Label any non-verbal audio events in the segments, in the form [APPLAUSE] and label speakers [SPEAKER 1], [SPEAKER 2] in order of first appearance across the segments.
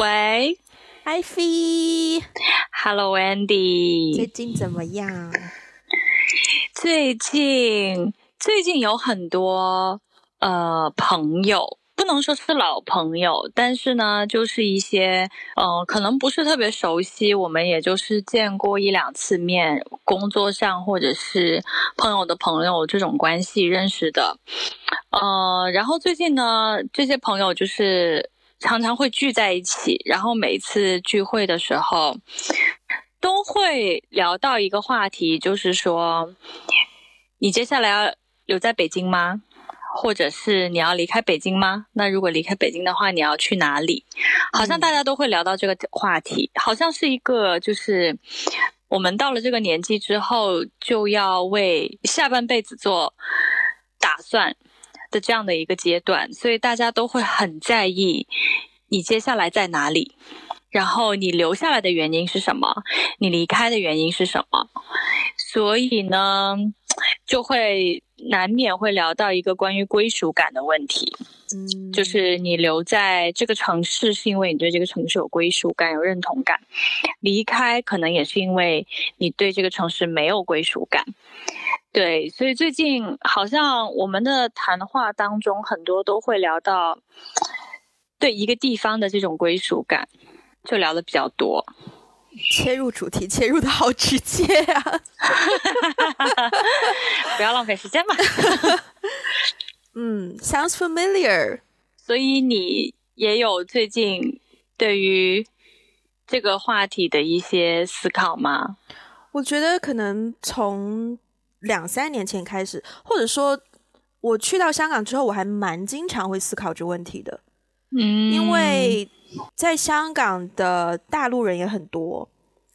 [SPEAKER 1] 喂
[SPEAKER 2] ，Ivy，Hello，Andy，
[SPEAKER 1] 最近怎么样？
[SPEAKER 2] 最近最近有很多呃朋友。不能说是老朋友，但是呢，就是一些嗯、呃，可能不是特别熟悉，我们也就是见过一两次面，工作上或者是朋友的朋友这种关系认识的。呃，然后最近呢，这些朋友就是常常会聚在一起，然后每次聚会的时候都会聊到一个话题，就是说，你接下来要留在北京吗？或者是你要离开北京吗？那如果离开北京的话，你要去哪里？好像大家都会聊到这个话题，好像是一个就是我们到了这个年纪之后就要为下半辈子做打算的这样的一个阶段，所以大家都会很在意你接下来在哪里，然后你留下来的原因是什么，你离开的原因是什么，所以呢，就会。难免会聊到一个关于归属感的问题，嗯，就是你留在这个城市是因为你对这个城市有归属感、有认同感，离开可能也是因为你对这个城市没有归属感。对，所以最近好像我们的谈话当中很多都会聊到对一个地方的这种归属感，就聊的比较多。
[SPEAKER 1] 切入主题，切入的好直接啊！[LAUGHS]
[SPEAKER 2] 不要浪费时间嘛。
[SPEAKER 1] 嗯，sounds familiar。
[SPEAKER 2] 所以你也有最近对于这个话题的一些思考吗？
[SPEAKER 1] 我觉得可能从两三年前开始，或者说我去到香港之后，我还蛮经常会思考这个问题的。嗯，因为。在香港的大陆人也很多，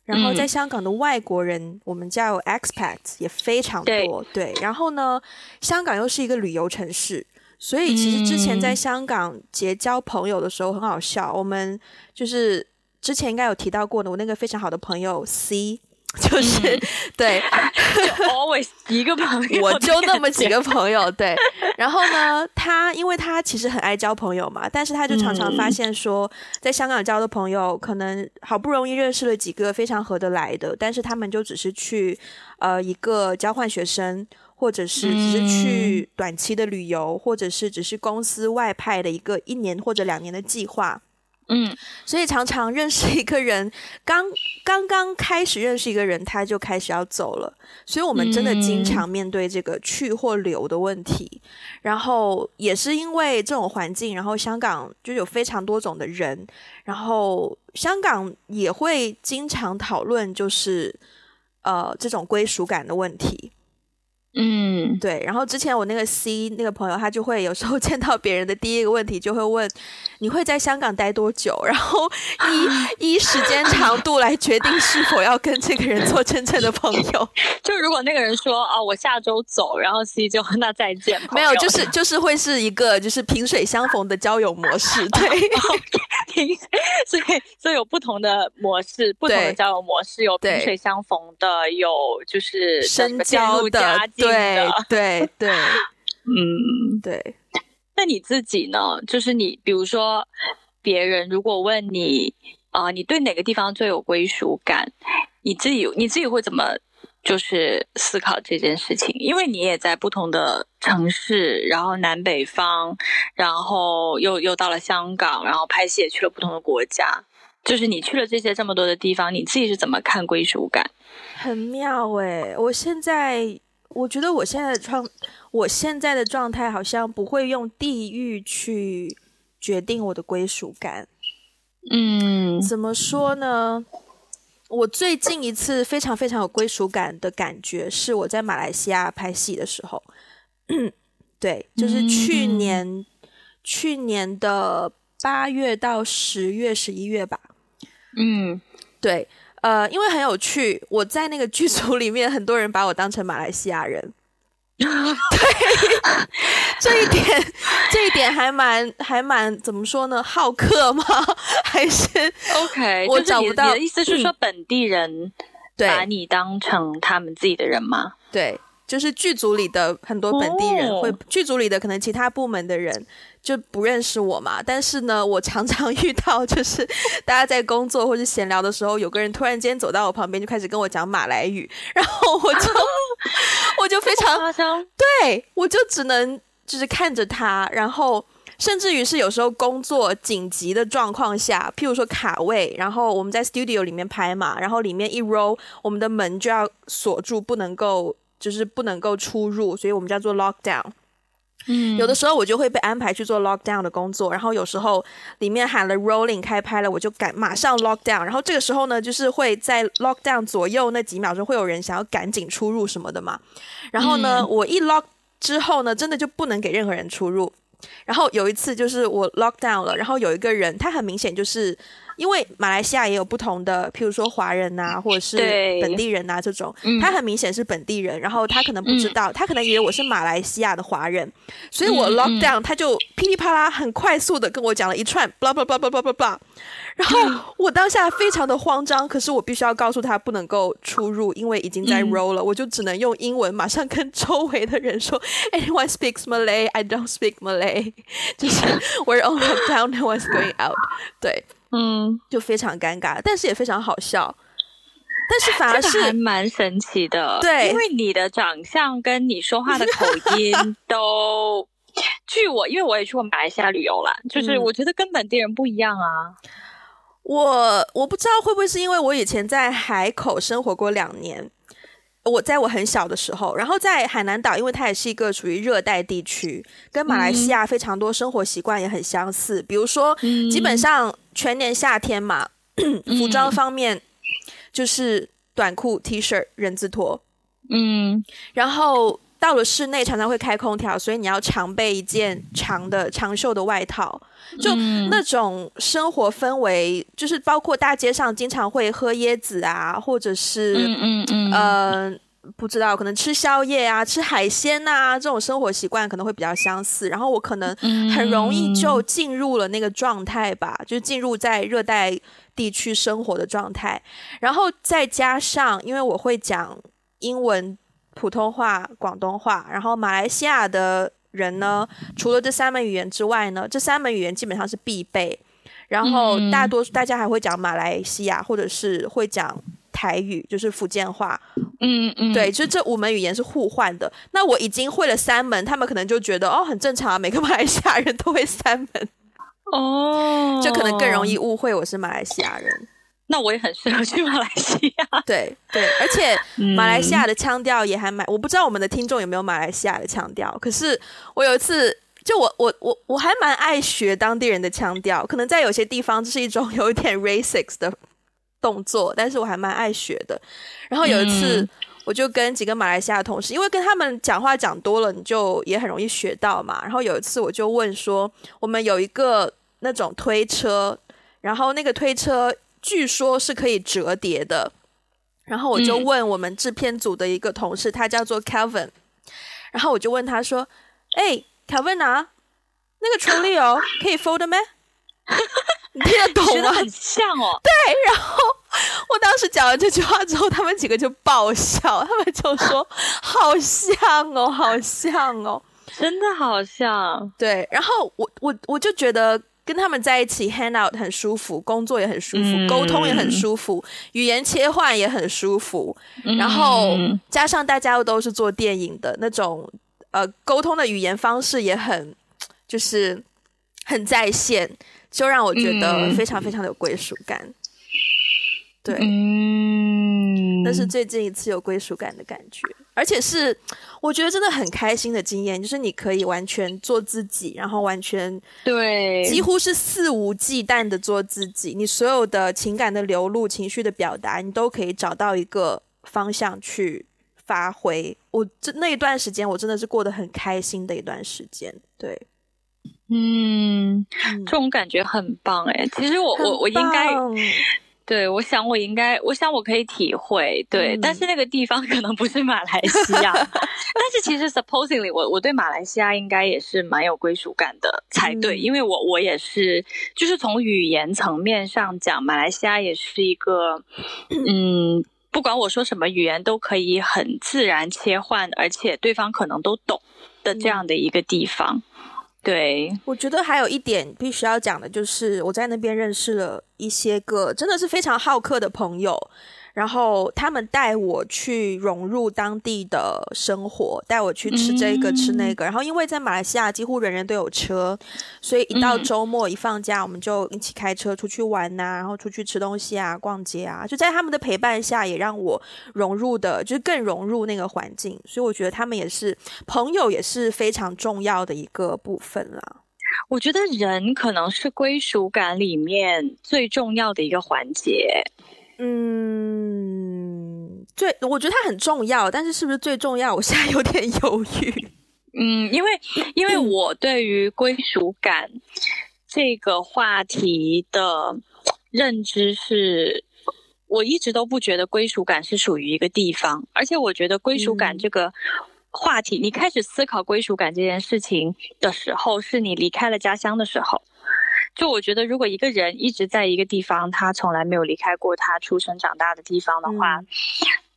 [SPEAKER 1] 然后在香港的外国人，嗯、我们叫 expats 也非常多。对，对，然后呢，香港又是一个旅游城市，所以其实之前在香港结交朋友的时候很好笑。我们就是之前应该有提到过的，我那个非常好的朋友 C。就是、嗯、对，[LAUGHS]
[SPEAKER 2] always 一个朋友，
[SPEAKER 1] 我就那么几个朋友，对。然后呢，他因为他其实很爱交朋友嘛，但是他就常常发现说，在香港交的朋友，可能好不容易认识了几个非常合得来的，但是他们就只是去呃一个交换学生，或者是只是去短期的旅游，或者是只是公司外派的一个一年或者两年的计划。嗯，所以常常认识一个人，刚刚刚开始认识一个人，他就开始要走了。所以我们真的经常面对这个去或留的问题。然后也是因为这种环境，然后香港就有非常多种的人，然后香港也会经常讨论，就是呃这种归属感的问题。嗯，对。然后之前我那个 C 那个朋友，他就会有时候 [LAUGHS] 见到别人的第一个问题，就会问你会在香港待多久，然后 [LAUGHS] 依依时间长度来决定是否要跟这个人做真正的朋友。[LAUGHS]
[SPEAKER 2] 就如果那个人说啊，我下周走，然后 C 就那再见。
[SPEAKER 1] 没有，就是就是会是一个就是萍水相逢的交友模式。对，
[SPEAKER 2] 所以所以有不同的模式，不同的交友模式，有萍水相逢的，有就是
[SPEAKER 1] 深交的。对对对，[LAUGHS]
[SPEAKER 2] 嗯，对。那你自己呢？就是你，比如说，别人如果问你啊、呃，你对哪个地方最有归属感？你自己你自己会怎么就是思考这件事情？因为你也在不同的城市，然后南北方，然后又又到了香港，然后拍戏也去了不同的国家。就是你去了这些这么多的地方，你自己是怎么看归属感？
[SPEAKER 1] 很妙诶，我现在。我觉得我现在的状，我现在的状态好像不会用地域去决定我的归属感。嗯，怎么说呢？我最近一次非常非常有归属感的感觉是我在马来西亚拍戏的时候。嗯，[CLEARS THROAT] 对，就是去年，嗯，去年的八月到十月、十一月吧。嗯，对。呃，因为很有趣，我在那个剧组里面，很多人把我当成马来西亚人。[LAUGHS] 对，这一点，这一点还蛮还蛮怎么说呢？好客吗？还是
[SPEAKER 2] OK？
[SPEAKER 1] 我找不到。
[SPEAKER 2] 你的意思是说本地人把你当成他们自己的人吗？
[SPEAKER 1] 对，就是剧组里的很多本地人，会剧组里的可能其他部门的人。就不认识我嘛。但是呢，我常常遇到，[LAUGHS] 就是大家在工作或者闲聊的时候，有个人突然间走到我旁边，就开始跟我讲马来语，然后我就 [LAUGHS] 我就非常对，我就只能就是看着他，然后。甚至于是有时候工作紧急的状况下，譬如说卡位，然后我们在 studio 里面拍嘛，然后里面一 roll，我们的门就要锁住，不能够就是不能够出入，所以我们叫做 lockdown。嗯，有的时候我就会被安排去做 lockdown 的工作，然后有时候里面喊了 rolling 开拍了，我就赶马上 lockdown，然后这个时候呢，就是会在 lockdown 左右那几秒钟会有人想要赶紧出入什么的嘛，然后呢，嗯、我一 lock 之后呢，真的就不能给任何人出入。然后有一次就是我 lock down 了，然后有一个人，他很明显就是。因为马来西亚也有不同的，譬如说华人呐、啊，或者是本地人呐、啊，这种，他很明显是本地人，然后他可能不知道，他可能以为我是马来西亚的华人，所以我 lock down，他就噼里啪啦很快速的跟我讲了一串，blah blah blah blah blah blah blah，然后 [LAUGHS] 我当下非常的慌张，可是我必须要告诉他不能够出入，因为已经在 roll 了，我就只能用英文马上跟周围的人说，anyone speaks Malay，I don't speak Malay，[LAUGHS] 就是 [LAUGHS] we're on lockdown，no one's going out，对。嗯，就非常尴尬，但是也非常好笑，但是反而是
[SPEAKER 2] 还蛮神奇的，
[SPEAKER 1] 对，
[SPEAKER 2] 因为你的长相跟你说话的口音 [LAUGHS] 都，据我，因为我也去过马来西亚旅游啦，就是我觉得跟本地人不一样啊。嗯、
[SPEAKER 1] 我我不知道会不会是因为我以前在海口生活过两年。我在我很小的时候，然后在海南岛，因为它也是一个属于热带地区，跟马来西亚非常多生活习惯也很相似。比如说，基本上全年夏天嘛，服装方面就是短裤、T 恤、人字拖，嗯，然后到了室内常常会开空调，所以你要常备一件长的长袖的外套。就那种生活氛围，就是包括大街上经常会喝椰子啊，或者是嗯嗯嗯。呃不知道可能吃宵夜啊、吃海鲜啊这种生活习惯可能会比较相似。然后我可能很容易就进入了那个状态吧，就进入在热带地区生活的状态。然后再加上因为我会讲英文、普通话、广东话，然后马来西亚的。人呢，除了这三门语言之外呢，这三门语言基本上是必备。然后大多数大家还会讲马来西亚，或者是会讲台语，就是福建话。嗯嗯，对，就这五门语言是互换的。那我已经会了三门，他们可能就觉得哦，很正常啊，每个马来西亚人都会三门。哦，[LAUGHS] 就可能更容易误会我是马来西亚人。
[SPEAKER 2] 那我也很适合去马来西亚。[LAUGHS]
[SPEAKER 1] 对对，而且马来西亚的腔调也还蛮……我不知道我们的听众有没有马来西亚的腔调。可是我有一次，就我我我我还蛮爱学当地人的腔调。可能在有些地方这是一种 [LAUGHS] 有一点 racist 的动作，但是我还蛮爱学的。然后有一次，我就跟几个马来西亚的同事，因为跟他们讲话讲多了，你就也很容易学到嘛。然后有一次，我就问说，我们有一个那种推车，然后那个推车。据说是可以折叠的，然后我就问我们制片组的一个同事，嗯、他叫做 Calvin，然后我就问他说：“哎，Kevin 啊，那个处理哦，可以 fold 吗？[LAUGHS] 你听得懂吗？
[SPEAKER 2] 很像哦。
[SPEAKER 1] 对，然后我当时讲了这句话之后，他们几个就爆笑，他们就说：好像哦，好像哦，
[SPEAKER 2] 真的好像。
[SPEAKER 1] 对，然后我我我就觉得。跟他们在一起 hang out 很舒服，工作也很舒服，嗯、沟通也很舒服，语言切换也很舒服。嗯、然后加上大家又都是做电影的那种，呃，沟通的语言方式也很，就是很在线，就让我觉得非常非常的有归属感。嗯、对，嗯，那是最近一次有归属感的感觉。而且是我觉得真的很开心的经验，就是你可以完全做自己，然后完全
[SPEAKER 2] 对，
[SPEAKER 1] 几乎是肆无忌惮的做自己。你所有的情感的流露、情绪的表达，你都可以找到一个方向去发挥。我这那一段时间，我真的是过得很开心的一段时间。对，
[SPEAKER 2] 嗯，这种感觉很棒哎。其实我我我应该。对，我想我应该，我想我可以体会，对，嗯、但是那个地方可能不是马来西亚，[LAUGHS] 但是其实 supposedly 我我对马来西亚应该也是蛮有归属感的才对，嗯、因为我我也是，就是从语言层面上讲，马来西亚也是一个，嗯，不管我说什么语言都可以很自然切换，而且对方可能都懂的这样的一个地方。对，
[SPEAKER 1] 我觉得还有一点必须要讲的，就是我在那边认识了一些个真的是非常好客的朋友。然后他们带我去融入当地的生活，带我去吃这个、嗯、吃那个。然后因为在马来西亚几乎人人都有车，所以一到周末一放假，我们就一起开车出去玩呐、啊，然后出去吃东西啊，逛街啊。就在他们的陪伴下，也让我融入的，就是更融入那个环境。所以我觉得他们也是朋友，也是非常重要的一个部分啦。
[SPEAKER 2] 我觉得人可能是归属感里面最重要的一个环节。
[SPEAKER 1] 嗯，最我觉得它很重要，但是是不是最重要？我现在有点犹豫。
[SPEAKER 2] 嗯，因为因为我对于归属感这个话题的认知是，我一直都不觉得归属感是属于一个地方，而且我觉得归属感这个话题，嗯、你开始思考归属感这件事情的时候，是你离开了家乡的时候。就我觉得，如果一个人一直在一个地方，他从来没有离开过他出生长大的地方的话，嗯、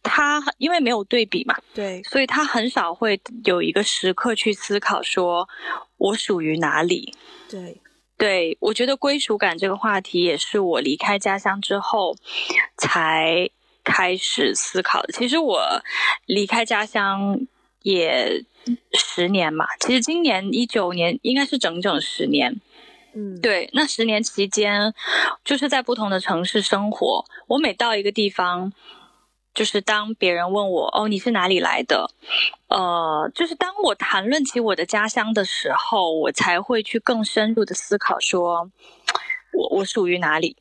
[SPEAKER 2] 他因为没有对比嘛，
[SPEAKER 1] 对，
[SPEAKER 2] 所以他很少会有一个时刻去思考说，我属于哪里。
[SPEAKER 1] 对，
[SPEAKER 2] 对，我觉得归属感这个话题也是我离开家乡之后才开始思考的。其实我离开家乡也十年嘛，其实今年一九年应该是整整十年。
[SPEAKER 1] 嗯，
[SPEAKER 2] 对，那十年期间，就是在不同的城市生活。我每到一个地方，就是当别人问我，哦，你是哪里来的？呃，就是当我谈论起我的家乡的时候，我才会去更深入的思考说，说我我属于哪里？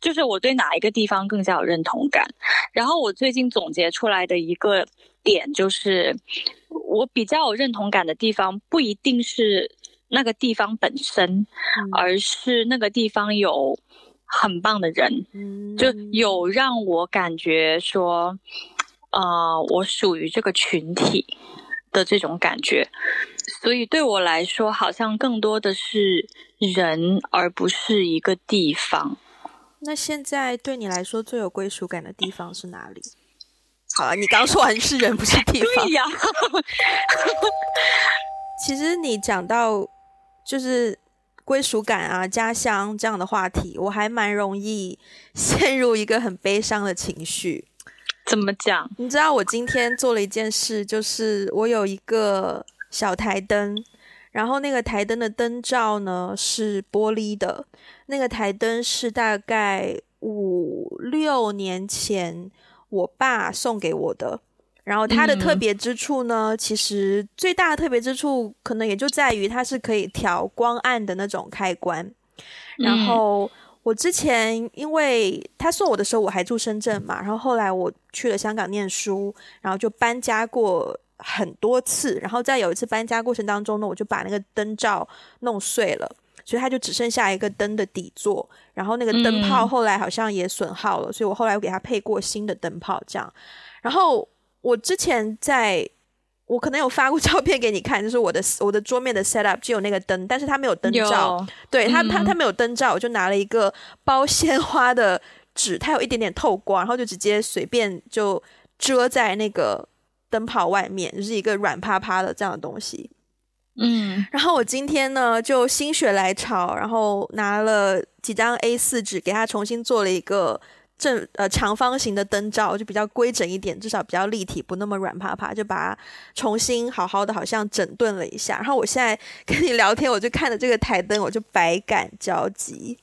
[SPEAKER 2] 就是我对哪一个地方更加有认同感。然后我最近总结出来的一个点，就是我比较有认同感的地方，不一定是。那个地方本身，而是那个地方有很棒的人，嗯、就有让我感觉说，呃，我属于这个群体的这种感觉。所以对我来说，好像更多的是人，而不是一个地方。
[SPEAKER 1] 那现在对你来说最有归属感的地方是哪里？好了，你刚说完是人，不是地方。
[SPEAKER 2] 对呀。[LAUGHS]
[SPEAKER 1] 其实你讲到。就是归属感啊，家乡这样的话题，我还蛮容易 [LAUGHS] 陷入一个很悲伤的情绪。
[SPEAKER 2] 怎么讲？
[SPEAKER 1] 你知道我今天做了一件事，就是我有一个小台灯，然后那个台灯的灯罩呢是玻璃的，那个台灯是大概五六年前我爸送给我的。然后它的特别之处呢，嗯、其实最大的特别之处可能也就在于它是可以调光暗的那种开关。然后我之前因为他送我的时候我还住深圳嘛，然后后来我去了香港念书，然后就搬家过很多次。然后在有一次搬家过程当中呢，我就把那个灯罩弄碎了，所以它就只剩下一个灯的底座。然后那个灯泡后来好像也损耗了，所以我后来又给它配过新的灯泡，这样。然后。我之前在，我可能有发过 [LAUGHS] 照片给你看，就是我的我的桌面的 set up 就有那个灯，但是它没有灯罩，对它它它没有灯罩，我就拿了一个包鲜花的纸，它有一点点透光，然后就直接随便就遮在那个灯泡外面，就是一个软趴趴的这样的东西。
[SPEAKER 2] 嗯，
[SPEAKER 1] 然后我今天呢就心血来潮，然后拿了几张 A 四纸给它重新做了一个。正呃长方形的灯罩就比较规整一点，至少比较立体，不那么软趴趴，就把它重新好好的好像整顿了一下。然后我现在 [LAUGHS] 跟你聊天，我就看着这个台灯，我就百感交集。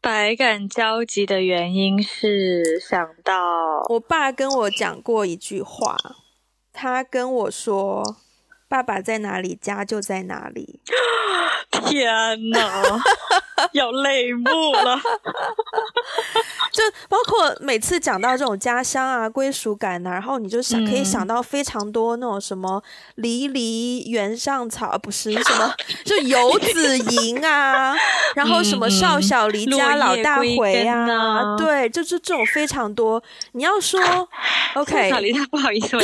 [SPEAKER 2] 百感交集的原因是想到
[SPEAKER 1] 我爸跟我讲过一句话，他跟我说：“爸爸在哪里，家就在哪里。[GASPS] ”
[SPEAKER 2] 天哪，[LAUGHS] 有泪目了。[LAUGHS]
[SPEAKER 1] 就包括每次讲到这种家乡啊、归属感啊，然后你就想可以想到非常多那种什么“离离原上草”啊，不是什么就游子吟啊，然后什么少小离家老大回啊，啊对，就是这种非常多。你要说 [LAUGHS] OK，
[SPEAKER 2] 少离家不好意思，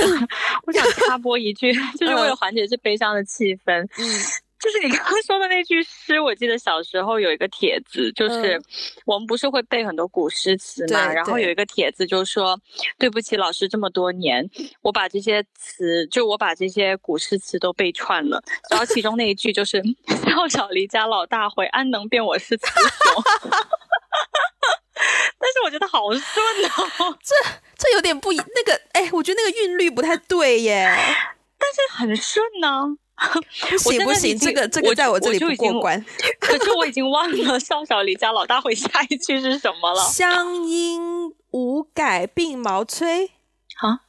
[SPEAKER 2] 我想插播一句，就是为了缓解这悲伤的气氛。嗯。就是你刚刚说的那句诗，我记得小时候有一个帖子，就是、嗯、我们不是会背很多古诗词嘛，然后有一个帖子就说：“对不起，老师这么多年，我把这些词，就我把这些古诗词都背串了。”然后其中那一句就是“ [LAUGHS] 少小离家老大回，安能辨我是雌雄。[LAUGHS] ”但是我觉得好顺哦，[LAUGHS]
[SPEAKER 1] 这这有点不那个，哎，我觉得那个韵律不太对耶，
[SPEAKER 2] 但是很顺呢、啊。[LAUGHS]
[SPEAKER 1] 不行不行，这个这个在我这里不过关。
[SPEAKER 2] 可是我已经忘了“少小离家老大回”下一句是什么了。
[SPEAKER 1] 乡音无改鬓毛衰
[SPEAKER 2] 啊？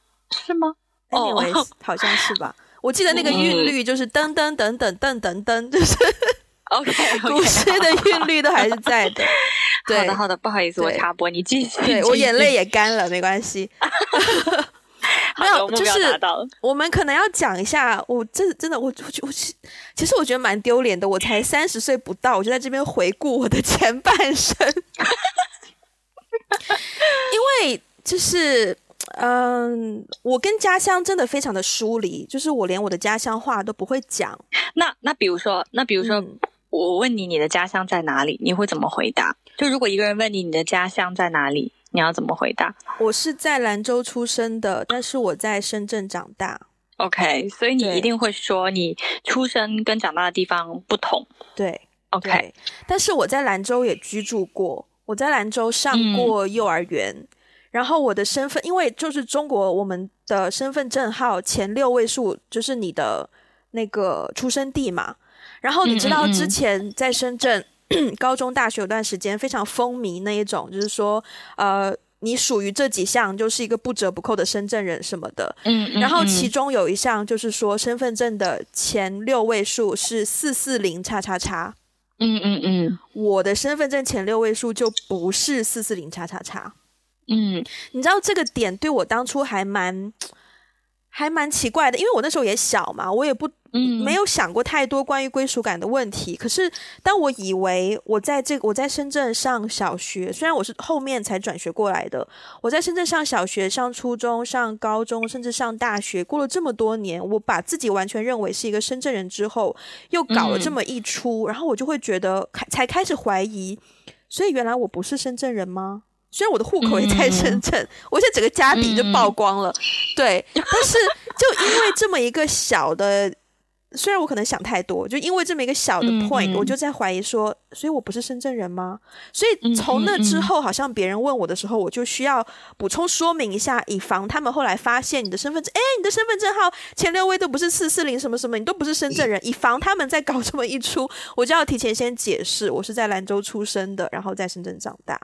[SPEAKER 2] 是吗？
[SPEAKER 1] 哦，Anyways, 好像是吧。我记得那个韵律就是噔噔噔噔噔噔噔，就是
[SPEAKER 2] OK, okay。[LAUGHS]
[SPEAKER 1] 古诗的韵律都还是在的。对
[SPEAKER 2] 好的好的，不好意思，我插播，你继续。
[SPEAKER 1] 对，我眼泪也干了，没关系。[LAUGHS] [LAUGHS] 没有，就是我们可能要讲一下，我这真的，我我我其实我觉得蛮丢脸的。我才三十岁不到，我就在这边回顾我的前半生，因为就是嗯，我跟家乡真的非常的疏离，就是我连我的家乡话都不会讲。
[SPEAKER 2] 那那比如说，那比如说，嗯、我问你，你的家乡在哪里？你会怎么回答？就如果一个人问你，你的家乡在哪里？你要怎么回答？
[SPEAKER 1] 我是在兰州出生的，但是我在深圳长大。
[SPEAKER 2] OK，所以你一定会说你出生跟长大的地方不同。
[SPEAKER 1] 对
[SPEAKER 2] ，OK
[SPEAKER 1] 对。但是我在兰州也居住过，我在兰州上过幼儿园。嗯、然后我的身份，因为就是中国，我们的身份证号前六位数就是你的那个出生地嘛。然后你知道之前在深圳。[CLEARS THROAT] 高中、大学有段时间非常风靡那一种，就是说，呃，你属于这几项，就是一个不折不扣的深圳人什么的。嗯，嗯，然后其中有一项就是说，身份证的前六位数是四四零叉叉叉。
[SPEAKER 2] 嗯嗯嗯，
[SPEAKER 1] 我的身份证前六位数就不是四四零叉叉叉。
[SPEAKER 2] 嗯，
[SPEAKER 1] 你知道这个点对我当初还蛮还蛮奇怪的，因为我那时候也小嘛，我也不。嗯，没有想过太多关于归属感的问题。可是，当我以为我在这个我在深圳上小学，虽然我是后面才转学过来的，我在深圳上小学、上初中、上高中，甚至上大学，过了这么多年，我把自己完全认为是一个深圳人之后，又搞了这么一出，嗯、然后我就会觉得开才开始怀疑，所以原来我不是深圳人吗？虽然我的户口也在深圳，嗯、我现在整个家底就曝光了，嗯、对，但是就因为这么一个小的。虽然我可能想太多，就因为这么一个小的 point，嗯嗯，我就在怀疑说，所以我不是深圳人吗？所以从那之后，好像别人问我的时候，我就需要补充说明一下，以防他们后来发现你的身份证，哎，你的身份证号前六位都不是四四零什么什么，你都不是深圳人，以防他们再搞这么一出，我就要提前先解释，我是在兰州出生的，然后在深圳长大。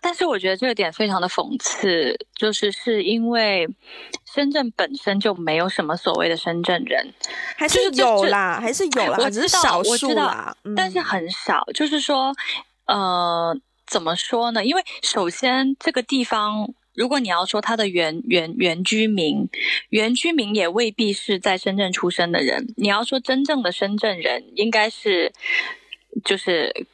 [SPEAKER 2] 但是我觉得这个点非常的讽刺，就是是因为。深圳本身就没有什么所谓的深圳人，
[SPEAKER 1] 还是有啦，还是有啦，
[SPEAKER 2] 我知道，
[SPEAKER 1] 只是少数啦，
[SPEAKER 2] 我知道，嗯，但是很少。就是说，呃，怎么说呢？因为首先这个地方，如果你要说他的原原原居民，原居民也未必是在深圳出生的人。你要说真正的深圳人，应该是就是。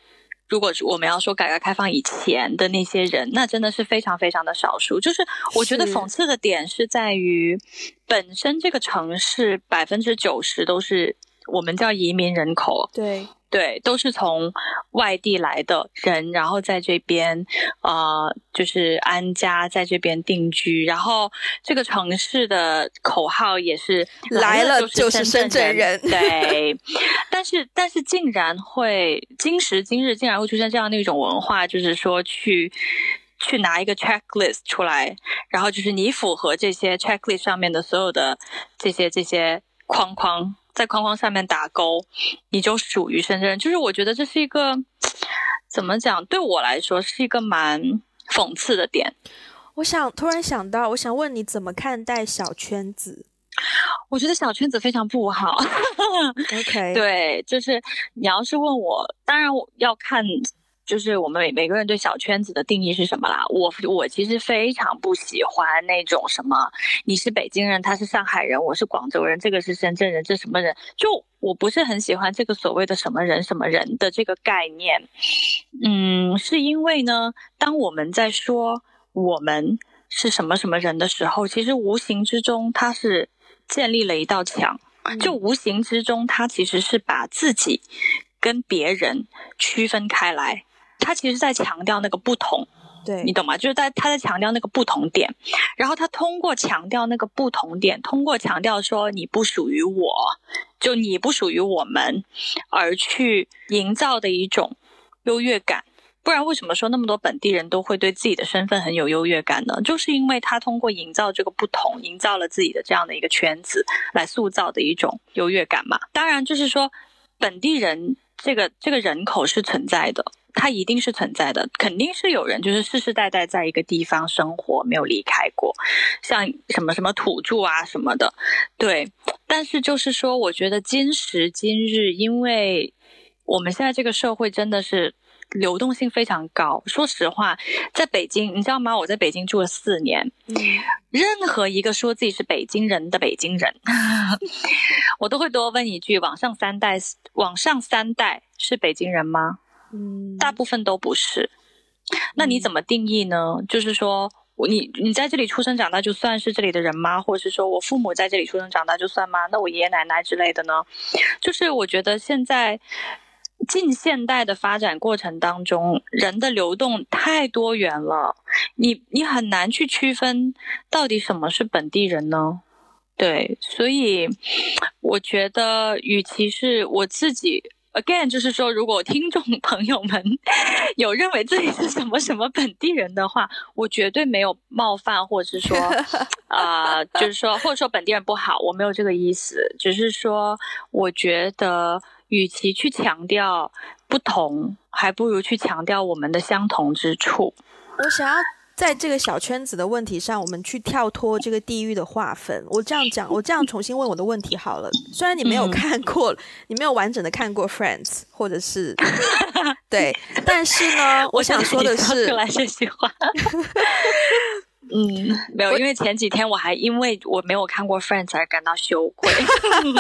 [SPEAKER 2] 如果我们要说改革开放以前的那些人，那真的是非常非常的少数。就是我觉得讽刺的点是在于，本身这个城市百分之九十都是我们叫移民人口。
[SPEAKER 1] 对。
[SPEAKER 2] 对，都是从外地来的人，然后在这边，呃，就是安家，在这边定居。然后这个城市的口号也是
[SPEAKER 1] 来了就是深圳人。
[SPEAKER 2] 圳人对，但是但是竟然会今时今日竟然会出现这样的一种文化，就是说去去拿一个 checklist 出来，然后就是你符合这些 checklist 上面的所有的这些这些框框。在框框下面打勾，你就属于深圳人。就是我觉得这是一个怎么讲？对我来说是一个蛮讽刺的点。
[SPEAKER 1] 我想突然想到，我想问你怎么看待小圈子？
[SPEAKER 2] 我觉得小圈子非常不好。
[SPEAKER 1] OK，[LAUGHS]
[SPEAKER 2] 对，就是你要是问我，当然我要看。就是我们每每个人对小圈子的定义是什么啦？我我其实非常不喜欢那种什么，你是北京人，他是上海人，我是广州人，这个是深圳人，这什么人？就我不是很喜欢这个所谓的什么人什么人的这个概念。嗯，是因为呢，当我们在说我们是什么什么人的时候，其实无形之中它是建立了一道墙。就无形之中，他其实是把自己跟别人区分开来，他其实在强调那个不同。
[SPEAKER 1] 对，
[SPEAKER 2] 你懂吗？就是在他在强调那个不同点，然后他通过强调那个不同点，通过强调说你不属于我，就你不属于我们，而去营造的一种优越感。不然为什么说那么多本地人都会对自己的身份很有优越感呢？就是因为他通过营造这个不同，营造了自己的这样的一个圈子，来塑造的一种优越感嘛。当然，就是说本地人这个这个人口是存在的。它一定是存在的，肯定是有人就是世世代代在一个地方生活，没有离开过，像什么什么土著啊什么的，对。但是就是说，我觉得今时今日，因为我们现在这个社会真的是流动性非常高。说实话，在北京，你知道吗？我在北京住了四年，任何一个说自己是北京人的北京人，[LAUGHS] 我都会多问一句：往上三代，往上三代是北京人吗？
[SPEAKER 1] 嗯，
[SPEAKER 2] 大部分都不是。那你怎么定义呢？嗯、就是说，你你在这里出生长大就算是这里的人吗？或者是说我父母在这里出生长大就算吗？那我爷爷奶奶之类的呢？就是我觉得现在近现代的发展过程当中，人的流动太多元了，你你很难去区分到底什么是本地人呢？对，所以我觉得，与其是我自己。Again，就是说，如果听众朋友们 [LAUGHS] 有认为自己是什么什么本地人的话，我绝对没有冒犯，或者是说，[LAUGHS] 啊、呃，就是说，或者说本地人不好，我没有这个意思，只是说，我觉得，与其去强调不同，还不如去强调我们的相同之处。
[SPEAKER 1] 我想要。在这个小圈子的问题上，我们去跳脱这个地域的划分。我这样讲，我这样重新问我的问题好了。虽然你没有看过，嗯、你没有完整的看过《Friends》，或者是对，[LAUGHS] 但是呢，我想说的是，
[SPEAKER 2] 出来这句话。[LAUGHS] 嗯，没有，因为前几天我还因为我没有看过《Friends》而感到羞愧。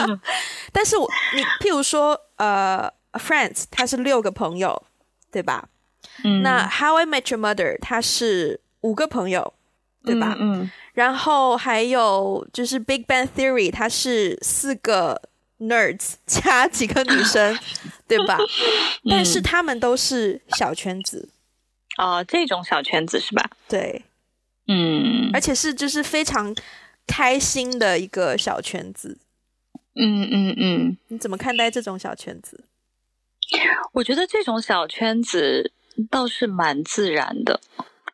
[SPEAKER 2] [LAUGHS]
[SPEAKER 1] 但是我，你譬如说，呃，《Friends》它是六个朋友，对吧？
[SPEAKER 2] 嗯。
[SPEAKER 1] 那《How I Met Your Mother》它是。五个朋友，对吧？
[SPEAKER 2] 嗯，嗯，
[SPEAKER 1] 然后还有就是《Big Bang Theory》，它是四个 nerds [LAUGHS] 加几个女生，对吧？[LAUGHS] 嗯，但是他们都是小圈子，
[SPEAKER 2] 哦，这种小圈子是吧？
[SPEAKER 1] 对，
[SPEAKER 2] 嗯，
[SPEAKER 1] 而且是就是非常开心的一个小圈子，
[SPEAKER 2] 嗯嗯嗯，
[SPEAKER 1] 你怎么看待这种小圈子？
[SPEAKER 2] 我觉得这种小圈子倒是蛮自然的。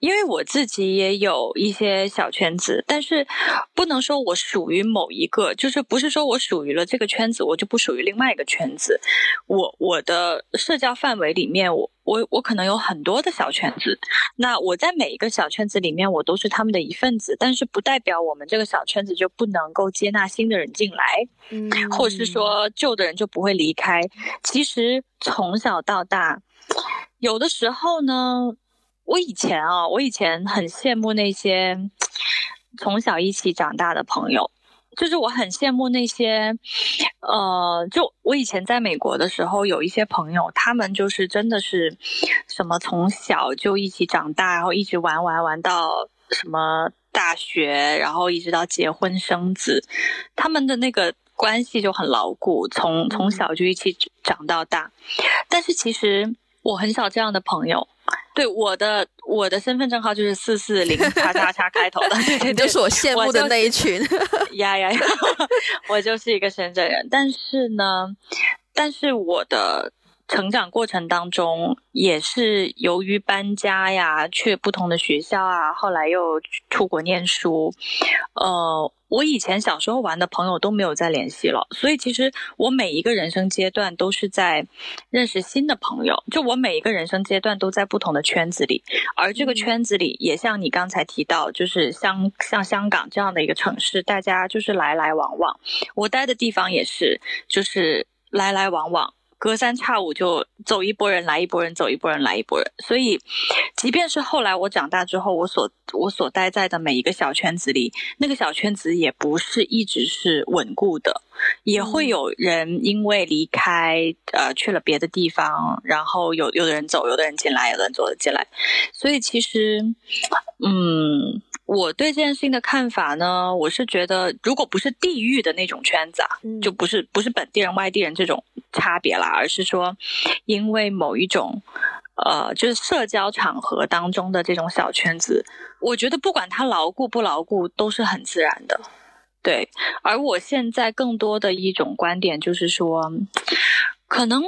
[SPEAKER 2] 因为我自己也有一些小圈子，但是不能说我属于某一个，就是不是说我属于了这个圈子，我就不属于另外一个圈子。我我的社交范围里面，我我我可能有很多的小圈子。那我在每一个小圈子里面，我都是他们的一份子，但是不代表我们这个小圈子就不能够接纳新的人进来，
[SPEAKER 1] 嗯，
[SPEAKER 2] 或者是说旧的人就不会离开。其实从小到大，有的时候呢。我以前啊，我以前很羡慕那些从小一起长大的朋友，就是我很羡慕那些，呃，就我以前在美国的时候，有一些朋友，他们就是真的是什么从小就一起长大，然后一直玩玩玩到什么大学，然后一直到结婚生子，他们的那个关系就很牢固，从从小就一起长到大。但是其实我很少这样的朋友。对，我的我的身份证号就是四四零叉叉叉开头的，[LAUGHS] 对对对，
[SPEAKER 1] 就是我羡慕的那一群。[LAUGHS]
[SPEAKER 2] 呀呀呀！[LAUGHS] 我就是一个深圳人，但是呢，但是我的成长过程当中，也是由于搬家呀，去不同的学校啊，后来又出国念书，呃。我以前小时候玩的朋友都没有再联系了，所以其实我每一个人生阶段都是在认识新的朋友，就我每一个人生阶段都在不同的圈子里，而这个圈子里也像你刚才提到，就是像像香港这样的一个城市，大家就是来来往往，我待的地方也是，就是来来往往。隔三差五就走一波人，来一波人，走一波人，来一波人。所以，即便是后来我长大之后，我所我所待在的每一个小圈子里，那个小圈子也不是一直是稳固的，也会有人因为离开，呃，去了别的地方，然后有有的人走，有的人进来，有的人走了进来。所以其实，嗯。我对这件事情的看法呢，我是觉得，如果不是地域的那种圈子啊，嗯、就不是不是本地人、外地人这种差别啦，而是说，因为某一种，呃，就是社交场合当中的这种小圈子，我觉得不管它牢固不牢固，都是很自然的。对，而我现在更多的一种观点就是说，可能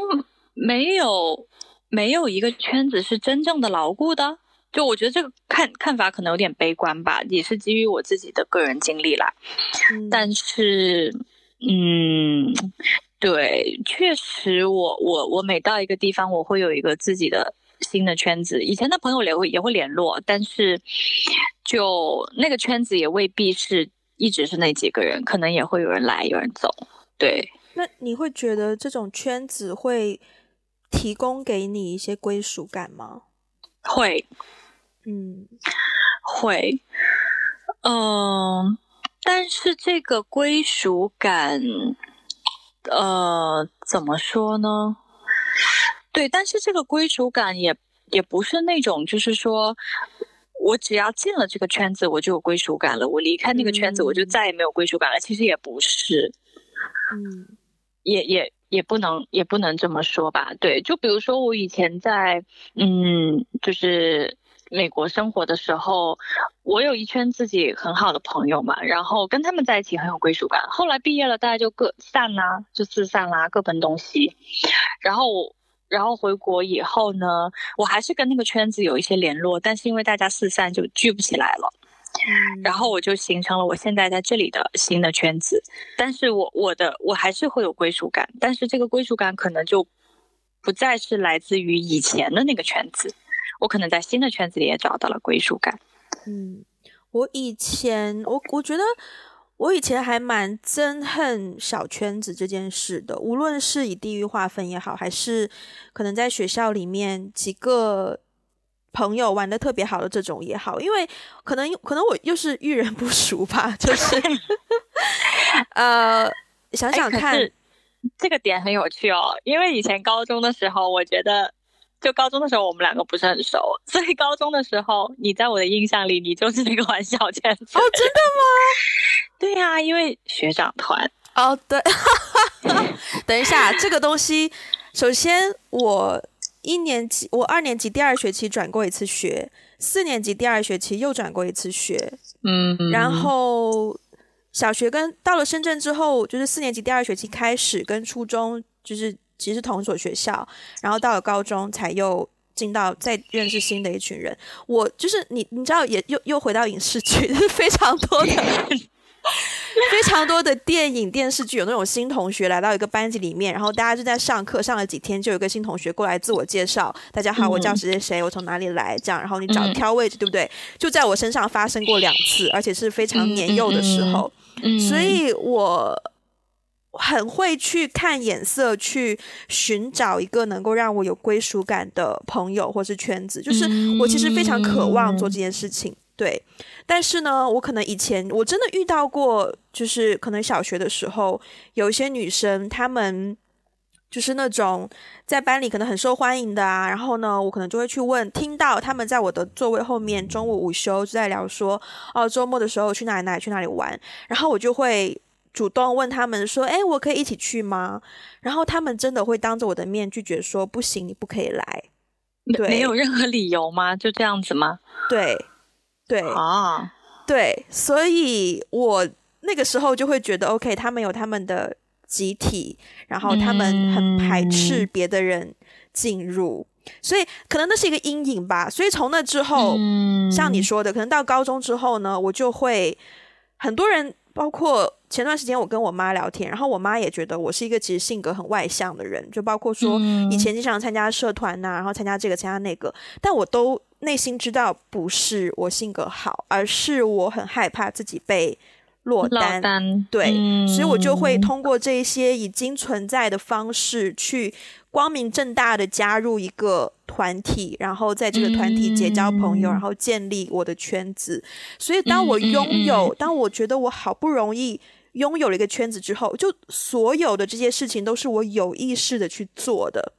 [SPEAKER 2] 没有没有一个圈子是真正的牢固的。就我觉得这个看看法可能有点悲观吧，也是基于我自己的个人经历啦。嗯、但是，嗯，对，确实我，我我我每到一个地方，我会有一个自己的新的圈子。以前的朋友也会也会联络，但是就那个圈子也未必是一直是那几个人，可能也会有人来，有人走。对，
[SPEAKER 1] 那你会觉得这种圈子会提供给你一些归属感吗？
[SPEAKER 2] 会。
[SPEAKER 1] 嗯，
[SPEAKER 2] 会，嗯、呃，但是这个归属感，呃，怎么说呢？对，但是这个归属感也也不是那种，就是说我只要进了这个圈子，我就有归属感了；我离开那个圈子，我就再也没有归属感了。嗯、其实也不是，
[SPEAKER 1] 嗯，
[SPEAKER 2] 也也也不能也不能这么说吧？对，就比如说我以前在，嗯，就是。美国生活的时候，我有一圈自己很好的朋友嘛，然后跟他们在一起很有归属感。后来毕业了，大家就各散啦，就四散啦，各奔东西。然后，然后回国以后呢，我还是跟那个圈子有一些联络，但是因为大家四散，就聚不起来了。嗯，然后我就形成了我现在在这里的新的圈子。但是我我的我还是会有归属感，但是这个归属感可能就不再是来自于以前的那个圈子。我可能在新的圈子里也找到了归属感。
[SPEAKER 1] 嗯，我以前我我觉得我以前还蛮憎恨小圈子这件事的，无论是以地域划分也好，还是可能在学校里面几个朋友玩的特别好的这种也好，因为可能可能我又是遇人不熟吧，就是呃，想想看，
[SPEAKER 2] 欸，这个点很有趣哦，因为以前高中的时候，我觉得。就高中的时候，我们两个不是很熟，所以高中的时候，你在我的印象里，你就是那个玩小圈子。
[SPEAKER 1] 哦，真的吗？[LAUGHS]
[SPEAKER 2] 对呀、啊，因为学长团。
[SPEAKER 1] 哦，对。[LAUGHS] 等一下，这个东西，首先我一年级，我二年级第二学期转过一次学，四年级第二学期又转过一次学。
[SPEAKER 2] 嗯。
[SPEAKER 1] 然后小学跟到了深圳之后，就是四年级第二学期开始跟初中就是。其实同一所学校，然后到了高中才又进到再认识新的一群人。我就是你，你知道也又又回到影视剧，就是非常多的 [LAUGHS] 非常多的电影电视剧，有那种新同学来到一个班级里面，然后大家就在上课上了几天，就有个新同学过来自我介绍：“大家好，我叫谁谁谁，我从哪里来。”这样，然后你找挑位置，对不对？就在我身上发生过两次，而且是非常年幼的时候，所以我。很会去看眼色，去寻找一个能够让我有归属感的朋友或是圈子。就是我其实非常渴望做这件事情，对。但是呢，我可能以前我真的遇到过，就是可能小学的时候，有一些女生，她们就是那种在班里可能很受欢迎的啊。然后呢，我可能就会去问，听到他们在我的座位后面，中午午休就在聊说，哦，周末的时候去哪里哪里去哪里玩，然后我就会。主动问他们说：“哎，我可以一起去吗？”然后他们真的会当着我的面拒绝说：“不行，你不可以来。”对，
[SPEAKER 2] 没有任何理由吗？就这样子吗？
[SPEAKER 1] 对，对
[SPEAKER 2] 啊，
[SPEAKER 1] 对，所以我那个时候就会觉得，OK，他们有他们的集体，然后他们很排斥别的人进入，嗯、所以可能那是一个阴影吧。所以从那之后，嗯、像你说的，可能到高中之后呢，我就会很多人。包括前段时间我跟我妈聊天，然后我妈也觉得我是一个其实性格很外向的人，就包括说以前经常参加社团呐、啊，然后参加这个参加那个，但我都内心知道不是我性格好，而是我很害怕自己被落单，
[SPEAKER 2] 单。
[SPEAKER 1] 对，嗯、所以我就会通过这些已经存在的方式去光明正大的加入一个团体，然后在这个团体结交朋友，嗯、然后建立我的圈子。所以当我拥有，当我觉得我好不容易拥有了一个圈子之后，就所有的这些事情都是我有意识的去做的。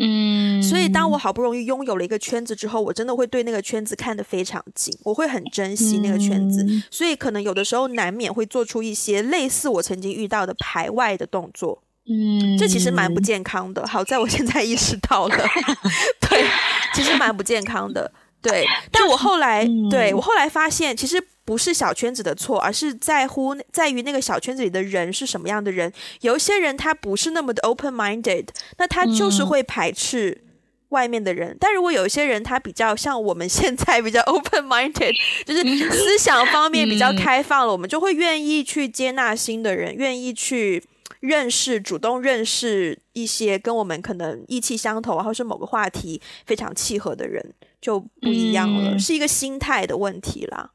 [SPEAKER 2] 嗯，
[SPEAKER 1] 所以当我好不容易拥有了一个圈子之后，我真的会对那个圈子看得非常紧，我会很珍惜那个圈子，嗯、所以可能有的时候难免会做出一些类似我曾经遇到的排外的动作。
[SPEAKER 2] 嗯，
[SPEAKER 1] 这其实蛮不健康的。好在我现在意识到了，[LAUGHS] 对，其实蛮不健康的。对，但我后来，就是嗯、对，我后来发现，其实不是小圈子的错，而是在乎在于那个小圈子里的人是什么样的人。有一些人他不是那么的 open minded，那他就是会排斥外面的人。嗯、但如果有一些人他比较像我们现在比较 open minded，[LAUGHS] 就是思想方面比较开放了，嗯、我们就会愿意去接纳新的人，愿意去。认识，主动认识一些跟我们可能意气相投，或是某个话题非常契合的人，就不一样了，嗯、是一个心态的问题啦。